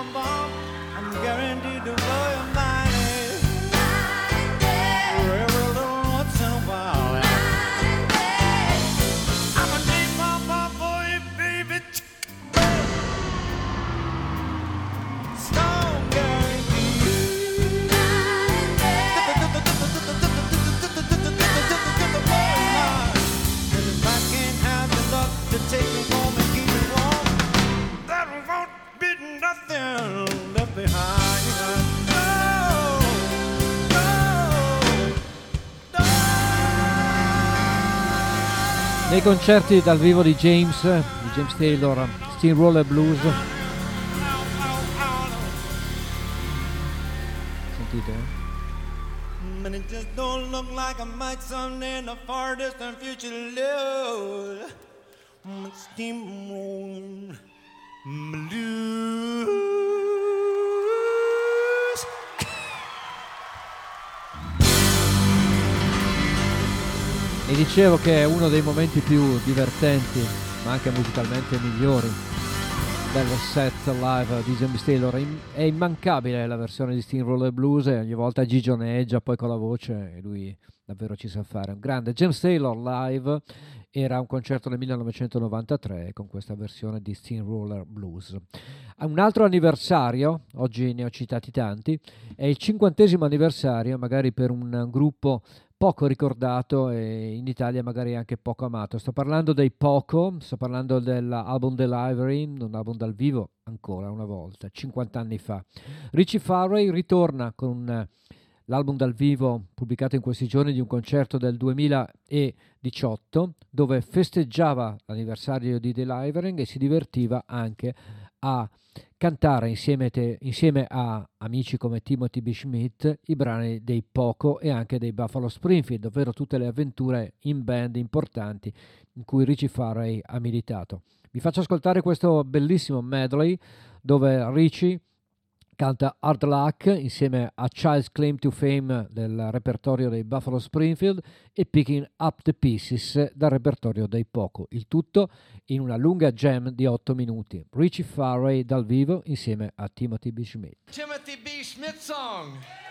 a Nei concerti dal vivo di James, di James Taylor, Steamroller Blues. Sentite? eh? And it just don't look like I might someday in the far distant future live. Mm, Steamroll blues. E dicevo che è uno dei momenti più divertenti, ma anche musicalmente migliori del set live di James Taylor. È immancabile la versione di Steamroller Blues e ogni volta gigioneggia poi con la voce e lui davvero ci sa fare. Un grande James Taylor live era un concerto nel 1993 con questa versione di Steamroller Blues. Un altro anniversario, oggi ne ho citati tanti, è il cinquantesimo anniversario magari per un gruppo poco ricordato e in Italia magari anche poco amato. Sto parlando dei Poco, sto parlando dell'album Delivery, un album dal vivo ancora una volta, 50 anni fa. Richie Farrey ritorna con eh, l'album dal vivo pubblicato in questi giorni di un concerto del 2018 dove festeggiava l'anniversario di Delivering e si divertiva anche a cantare insieme, te- insieme a amici come Timothy B. Schmidt i brani dei Poco e anche dei Buffalo Springfield, ovvero tutte le avventure in band importanti in cui Richie Farrey ha militato. Vi faccio ascoltare questo bellissimo medley dove Richie canta Hard Luck insieme a Child's Claim to Fame del repertorio dei Buffalo Springfield e Picking Up the Pieces dal repertorio dei Poco. Il tutto in una lunga jam di 8 minuti. Richie Farrey dal vivo insieme a Timothy B. Schmidt. Timothy B. Schmidt song.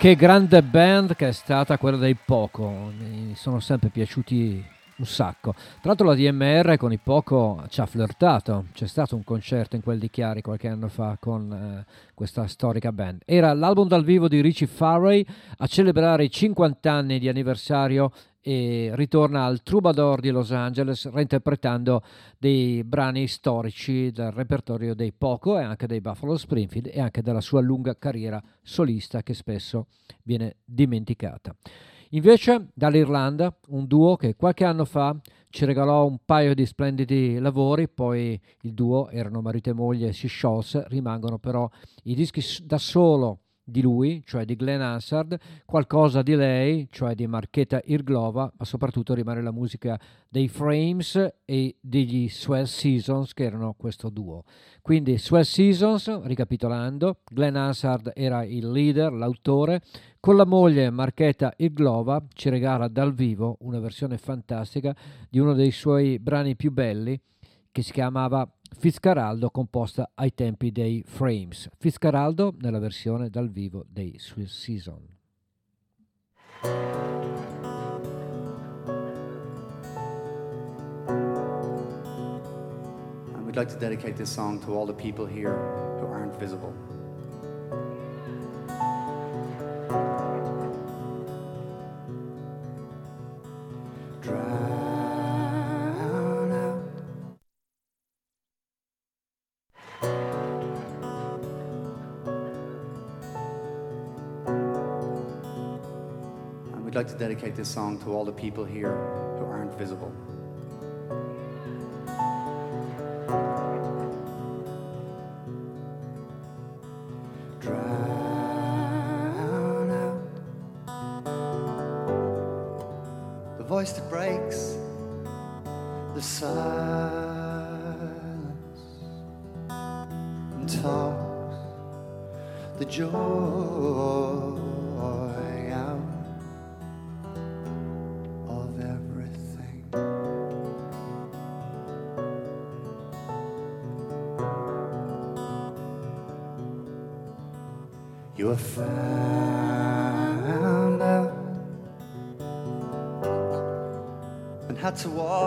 Che grande band che è stata quella dei Poco, mi sono sempre piaciuti un sacco. Tra l'altro la DMR con i Poco ci ha flirtato, c'è stato un concerto in quel di Chiari qualche anno fa con eh, questa storica band. Era l'album dal vivo di Richie Farrey a celebrare i 50 anni di anniversario e ritorna al Troubadour di Los Angeles reinterpretando dei brani storici del repertorio dei Poco e anche dei Buffalo Springfield e anche della sua lunga carriera solista che spesso viene dimenticata. Invece dall'Irlanda un duo che qualche anno fa ci regalò un paio di splendidi lavori, poi il duo erano marito e moglie si sciolse, rimangono però i dischi da solo di lui, cioè di Glenn Hansard, qualcosa di lei, cioè di Marchetta Irglova, ma soprattutto rimane la musica dei Frames e degli Swell Seasons che erano questo duo. Quindi Swell Seasons, ricapitolando, Glenn Hansard era il leader, l'autore, con la moglie Marchetta Irglova ci regala dal vivo una versione fantastica di uno dei suoi brani più belli che si chiamava Fitzcarraldo composta ai tempi dei Frames. Fitzcarraldo nella versione dal vivo dei Swiss Season. I would like to dedicate this song to all the people here who aren't visible. dedicate this song to all the people here who aren't visible. Drown out the voice that breaks the silence and talks the joy. found out and had to walk.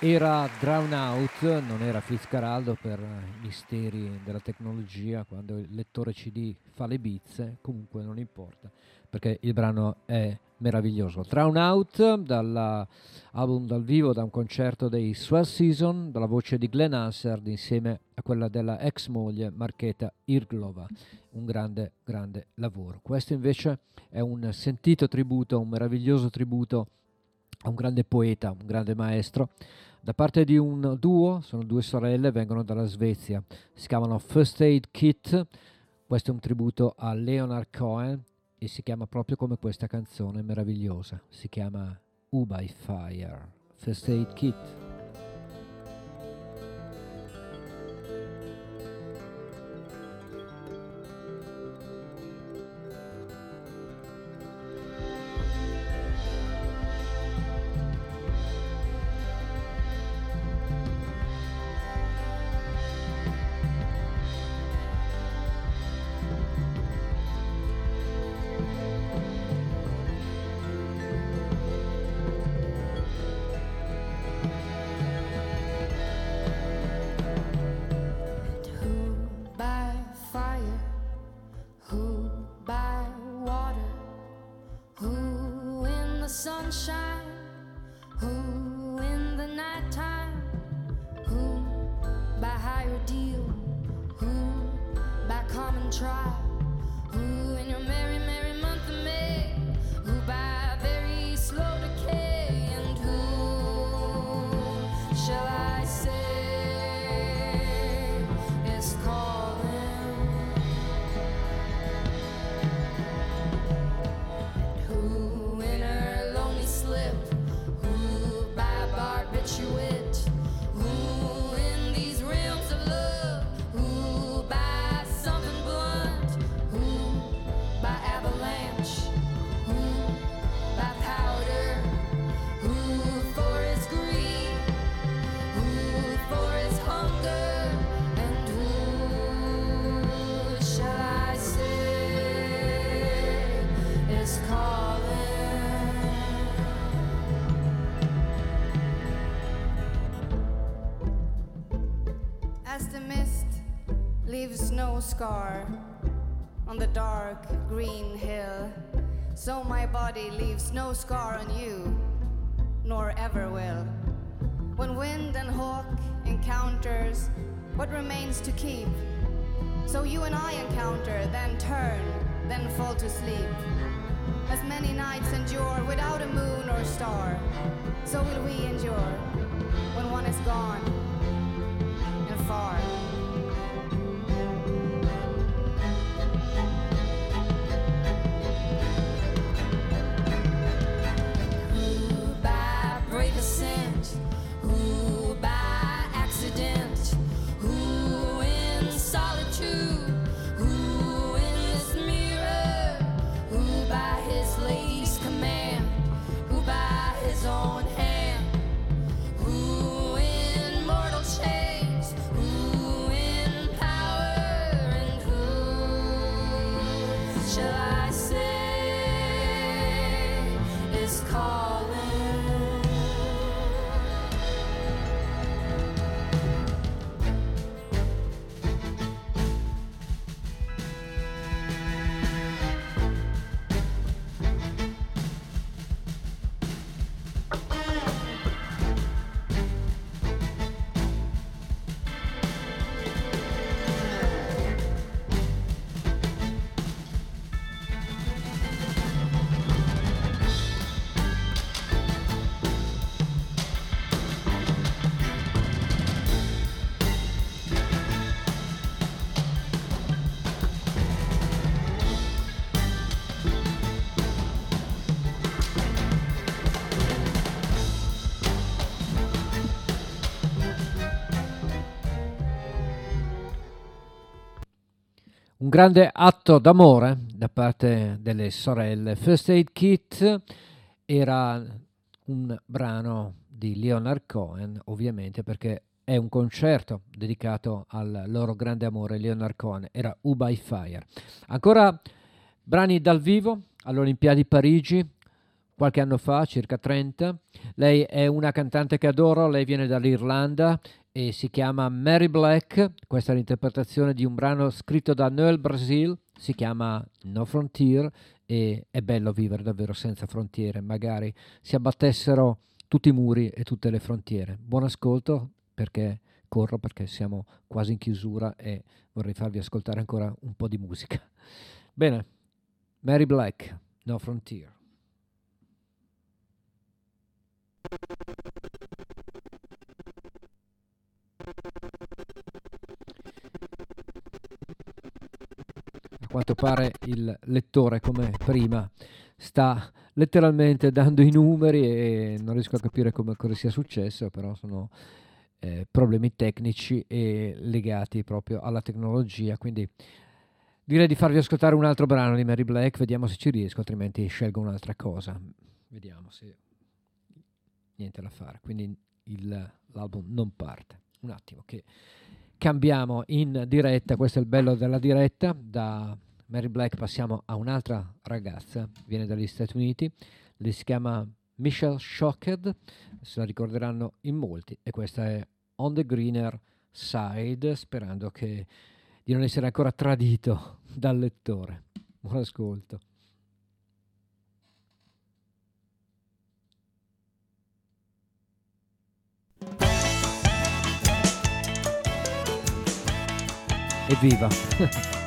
Era Drown Out, non era Fitzcarraldo per i misteri della tecnologia, quando il lettore CD fa le bizze, comunque non importa, perché il brano è meraviglioso. Drown Out, dall'album dal vivo, da un concerto dei Swell Season, dalla voce di Glenn Hansard insieme a quella della ex moglie Marcheta Irglova, un grande, grande lavoro. Questo invece è un sentito tributo, un meraviglioso tributo a un grande poeta, un grande maestro, da parte di un duo, sono due sorelle, vengono dalla Svezia, si chiamano First Aid Kit, questo è un tributo a Leonard Cohen e si chiama proprio come questa canzone meravigliosa, si chiama U by Fire, First Aid Kit. The no scar on the dark green hill, so my body leaves no scar on you, nor ever will. When wind and hawk encounters, what remains to keep? So you and I encounter, then turn, then fall to sleep. As many nights endure without a moon or star, so will we endure when one is gone grande atto d'amore da parte delle sorelle. First Aid Kit era un brano di Leonard Cohen, ovviamente perché è un concerto dedicato al loro grande amore, Leonard Cohen, era U by Fire. Ancora brani dal vivo all'Olimpiadi Parigi, qualche anno fa, circa 30. Lei è una cantante che adoro, lei viene dall'Irlanda e si chiama Mary Black. Questa è l'interpretazione di un brano scritto da Noel Brasil, si chiama No Frontier e è bello vivere davvero senza frontiere, magari si abbattessero tutti i muri e tutte le frontiere. Buon ascolto perché corro perché siamo quasi in chiusura e vorrei farvi ascoltare ancora un po' di musica. Bene, Mary Black, No Frontier. Quanto pare il lettore, come prima, sta letteralmente dando i numeri e non riesco a capire come cosa sia successo, però sono eh, problemi tecnici e legati proprio alla tecnologia. Quindi direi di farvi ascoltare un altro brano di Mary Black, vediamo se ci riesco, altrimenti scelgo un'altra cosa. Vediamo se niente da fare. Quindi il- l'album non parte. Un attimo che cambiamo in diretta, questo è il bello della diretta, da Mary Black passiamo a un'altra ragazza, viene dagli Stati Uniti, lei si chiama Michelle Shocked, se la ricorderanno in molti, e questa è On the Greener Side, sperando che di non essere ancora tradito dal lettore. Buon ascolto. Evviva!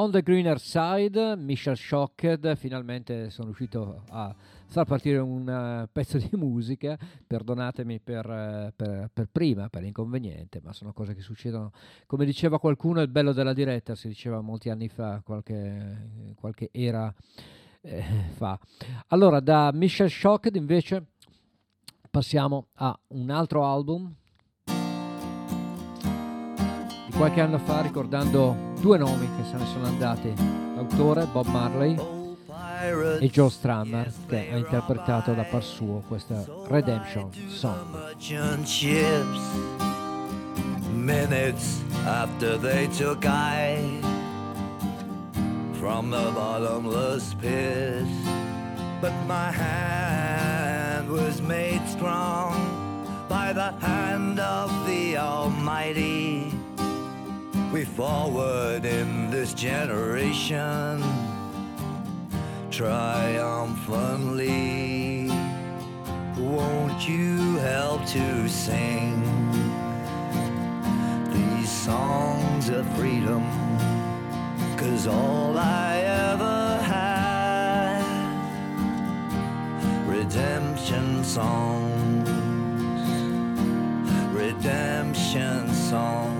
On the Greener Side, Michelle Shocked, finalmente sono riuscito a far partire un eh, pezzo di musica, perdonatemi per, eh, per- per prima, per l'inconveniente, ma sono cose che succedono. Come diceva qualcuno, il bello della diretta, si diceva molti anni fa, qualche, qualche era eh, fa. Allora, da Michel Shocked invece passiamo a un altro album qualche anno fa, ricordando due nomi che se ne sono andati, l'autore Bob Marley e Joe Strummer, che ha interpretato da par suo questa Redemption Song. Minutes after they took I from the bottomless pit, but my hand was made strong by the hand of the Almighty. We forward in this generation triumphantly. Won't you help to sing these songs of freedom? Cause all I ever had, redemption songs, redemption songs.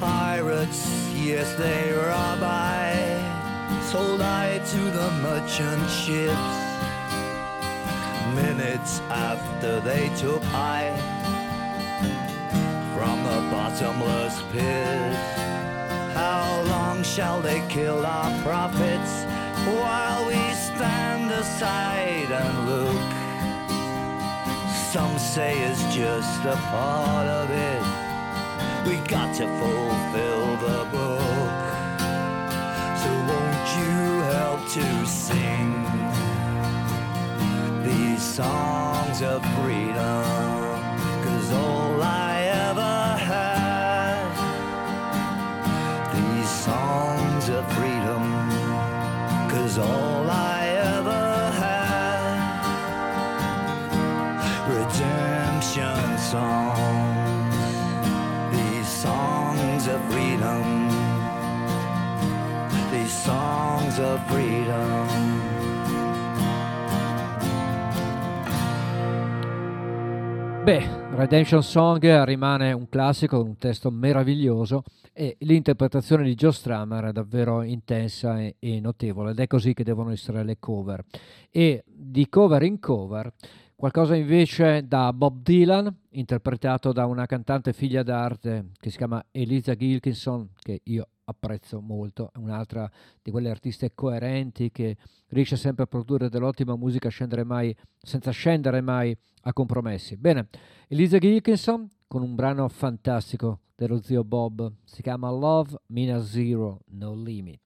Pirates, yes, they rob I. Sold I to the merchant ships. Minutes after they took I from the bottomless pit. How long shall they kill our prophets while we stand aside and look? Some say it's just a part of it. We got to fulfill the book. So won't you help to sing these songs of freedom? Cause all I ever had, these songs of freedom. Cause all songs of freedom. Beh, Redemption Song rimane un classico, un testo meraviglioso e l'interpretazione di Joe Strummer è davvero intensa e, e notevole ed è così che devono essere le cover. E di cover in cover, qualcosa invece da Bob Dylan, interpretato da una cantante figlia d'arte che si chiama Eliza Gilkinson, che io apprezzo molto, è un'altra di quelle artiste coerenti che riesce sempre a produrre dell'ottima musica scendere mai, senza scendere mai a compromessi. Bene, Eliza Gilkinson con un brano fantastico dello zio Bob, si chiama Love Mina Zero No Limit.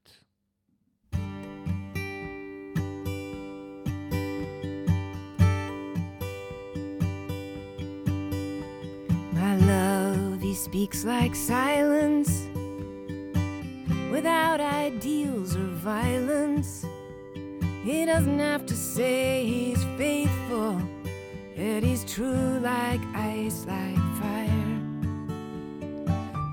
My love, he speaks like silence without ideals or violence. He doesn't have to say he's faithful, yet he's true like ice, like fire.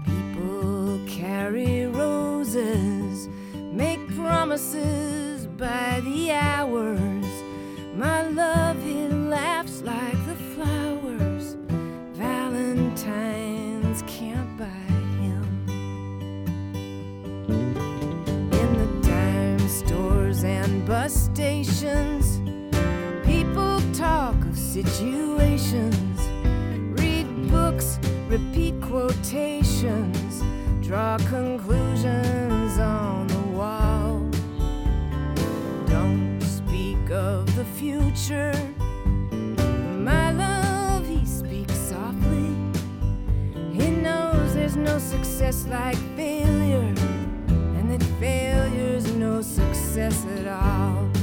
People carry roses, make promises by the hours. My love, bus stations. People talk of situations, read books, repeat quotations, draw conclusions on the wall. Don't speak of the future. My love, he speaks softly. He knows there's no success like failure, and that failure's no success at all.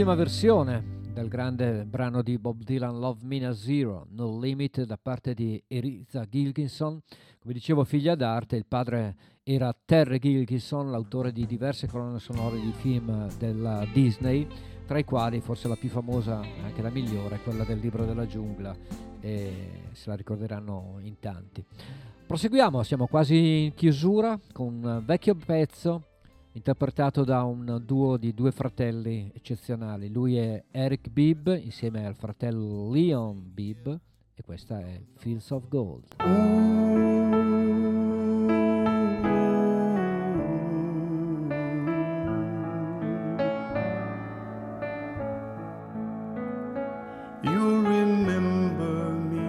Un'ottima versione del grande brano di Bob Dylan Love Me a Zero, No Limit da parte di Eriza Gilkinson. Come dicevo, figlia d'arte, il padre era Terry Gilkinson, l'autore di diverse colonne sonore di film della Disney, tra i quali forse la più famosa, anche la migliore, quella del libro della giungla, e se la ricorderanno in tanti. Proseguiamo, siamo quasi in chiusura con un vecchio pezzo interpretato da un duo di due fratelli eccezionali. Lui è Eric Bibb insieme al fratello Leon Bibb e questa è Fields of Gold. You'll remember me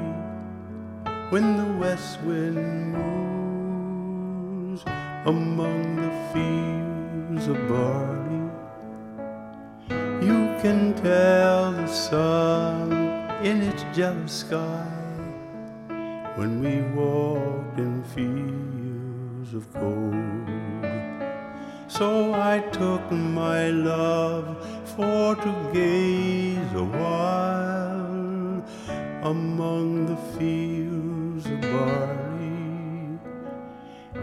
when the west wind moves among the fields of barley. You can tell the sun in its jealous sky when we walked in fields of gold. So I took my love for to gaze a while among the fields of barley.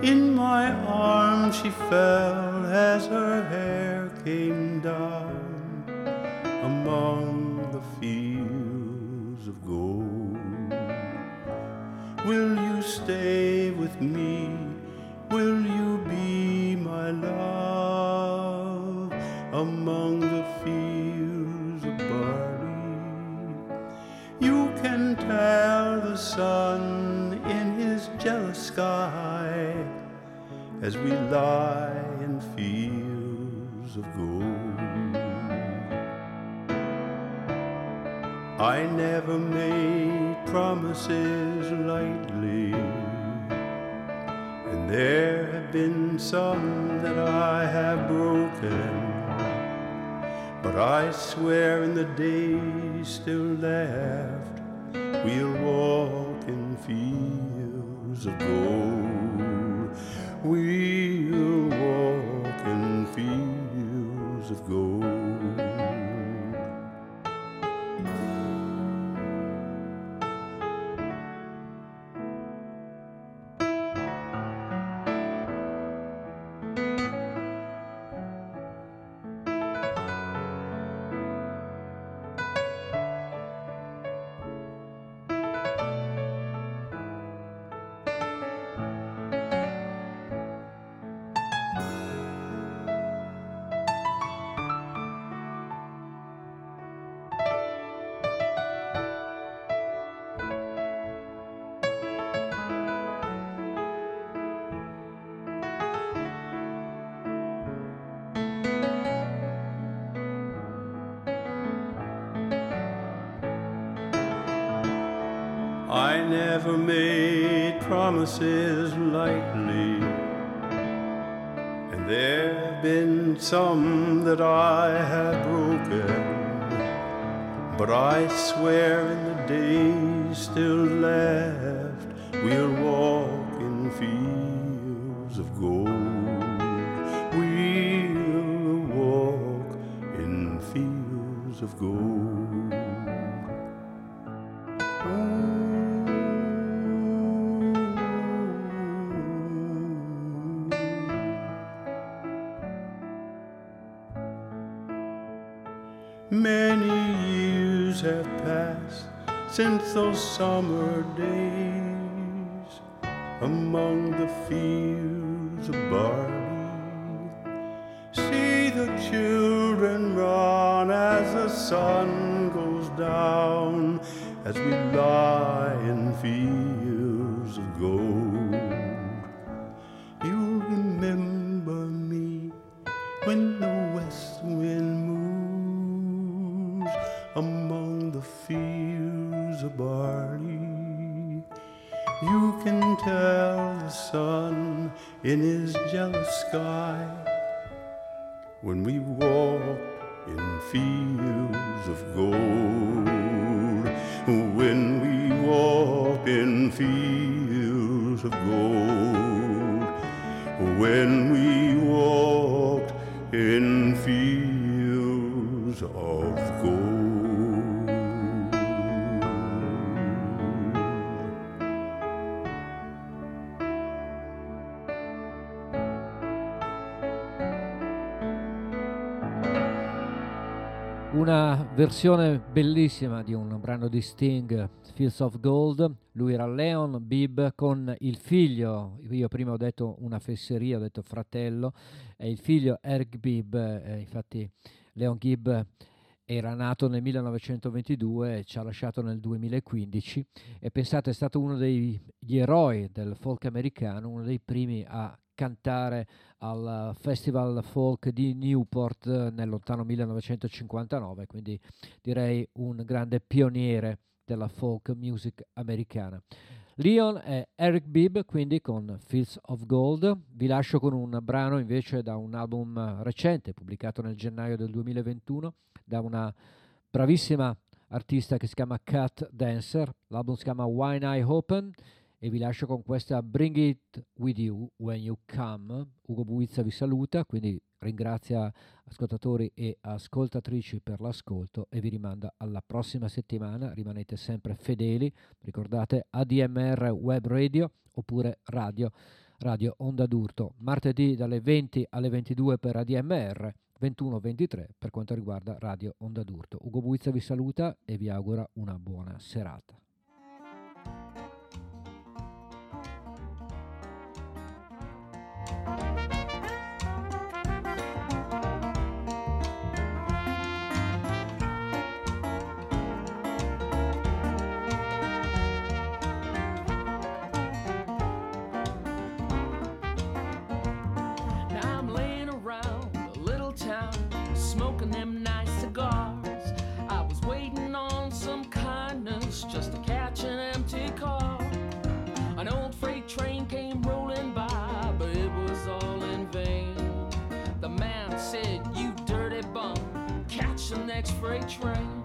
In my arms she fell as her hair came down among the fields of gold. Will you stay with me? Will you be my love among the fields of barley? You can tell the sun in his jealous sky as we lie in fields of gold. I never made promises lightly. And there have been some that I have broken. But I swear in the days still left, we'll walk in fields of gold. Versione bellissima di un brano di Sting, Fields of Gold. Lui era Leon Bibb con il figlio, io prima ho detto una fesseria, ho detto fratello, è il figlio Eric Bibb, eh, infatti Leon Gibb era nato nel 1922 e ci ha lasciato nel 2015 e pensate è stato uno degli eroi del folk americano, uno dei primi a cantare al Festival Folk di Newport eh, nel lontano 1959, quindi direi un grande pioniere della folk music americana. Leon e Eric Bibb quindi con Fields of Gold. Vi lascio con un brano invece da un album recente pubblicato nel gennaio del 2021 da una bravissima artista che si chiama Cat Dancer. L'album si chiama Wine Eye Open e vi lascio con questa Bring It With You When You Come. Ugo Buizza vi saluta, quindi ringrazia ascoltatori e ascoltatrici per l'ascolto e vi rimanda alla prossima settimana. Rimanete sempre fedeli, ricordate ADMR Web Radio oppure Radio, Radio Onda d'Urto. Martedì dalle 20 alle 22 per ADMR. 21-23 per quanto riguarda Radio Onda d'Urto. Ugo Buizza vi saluta e vi augura una buona serata. Freight train.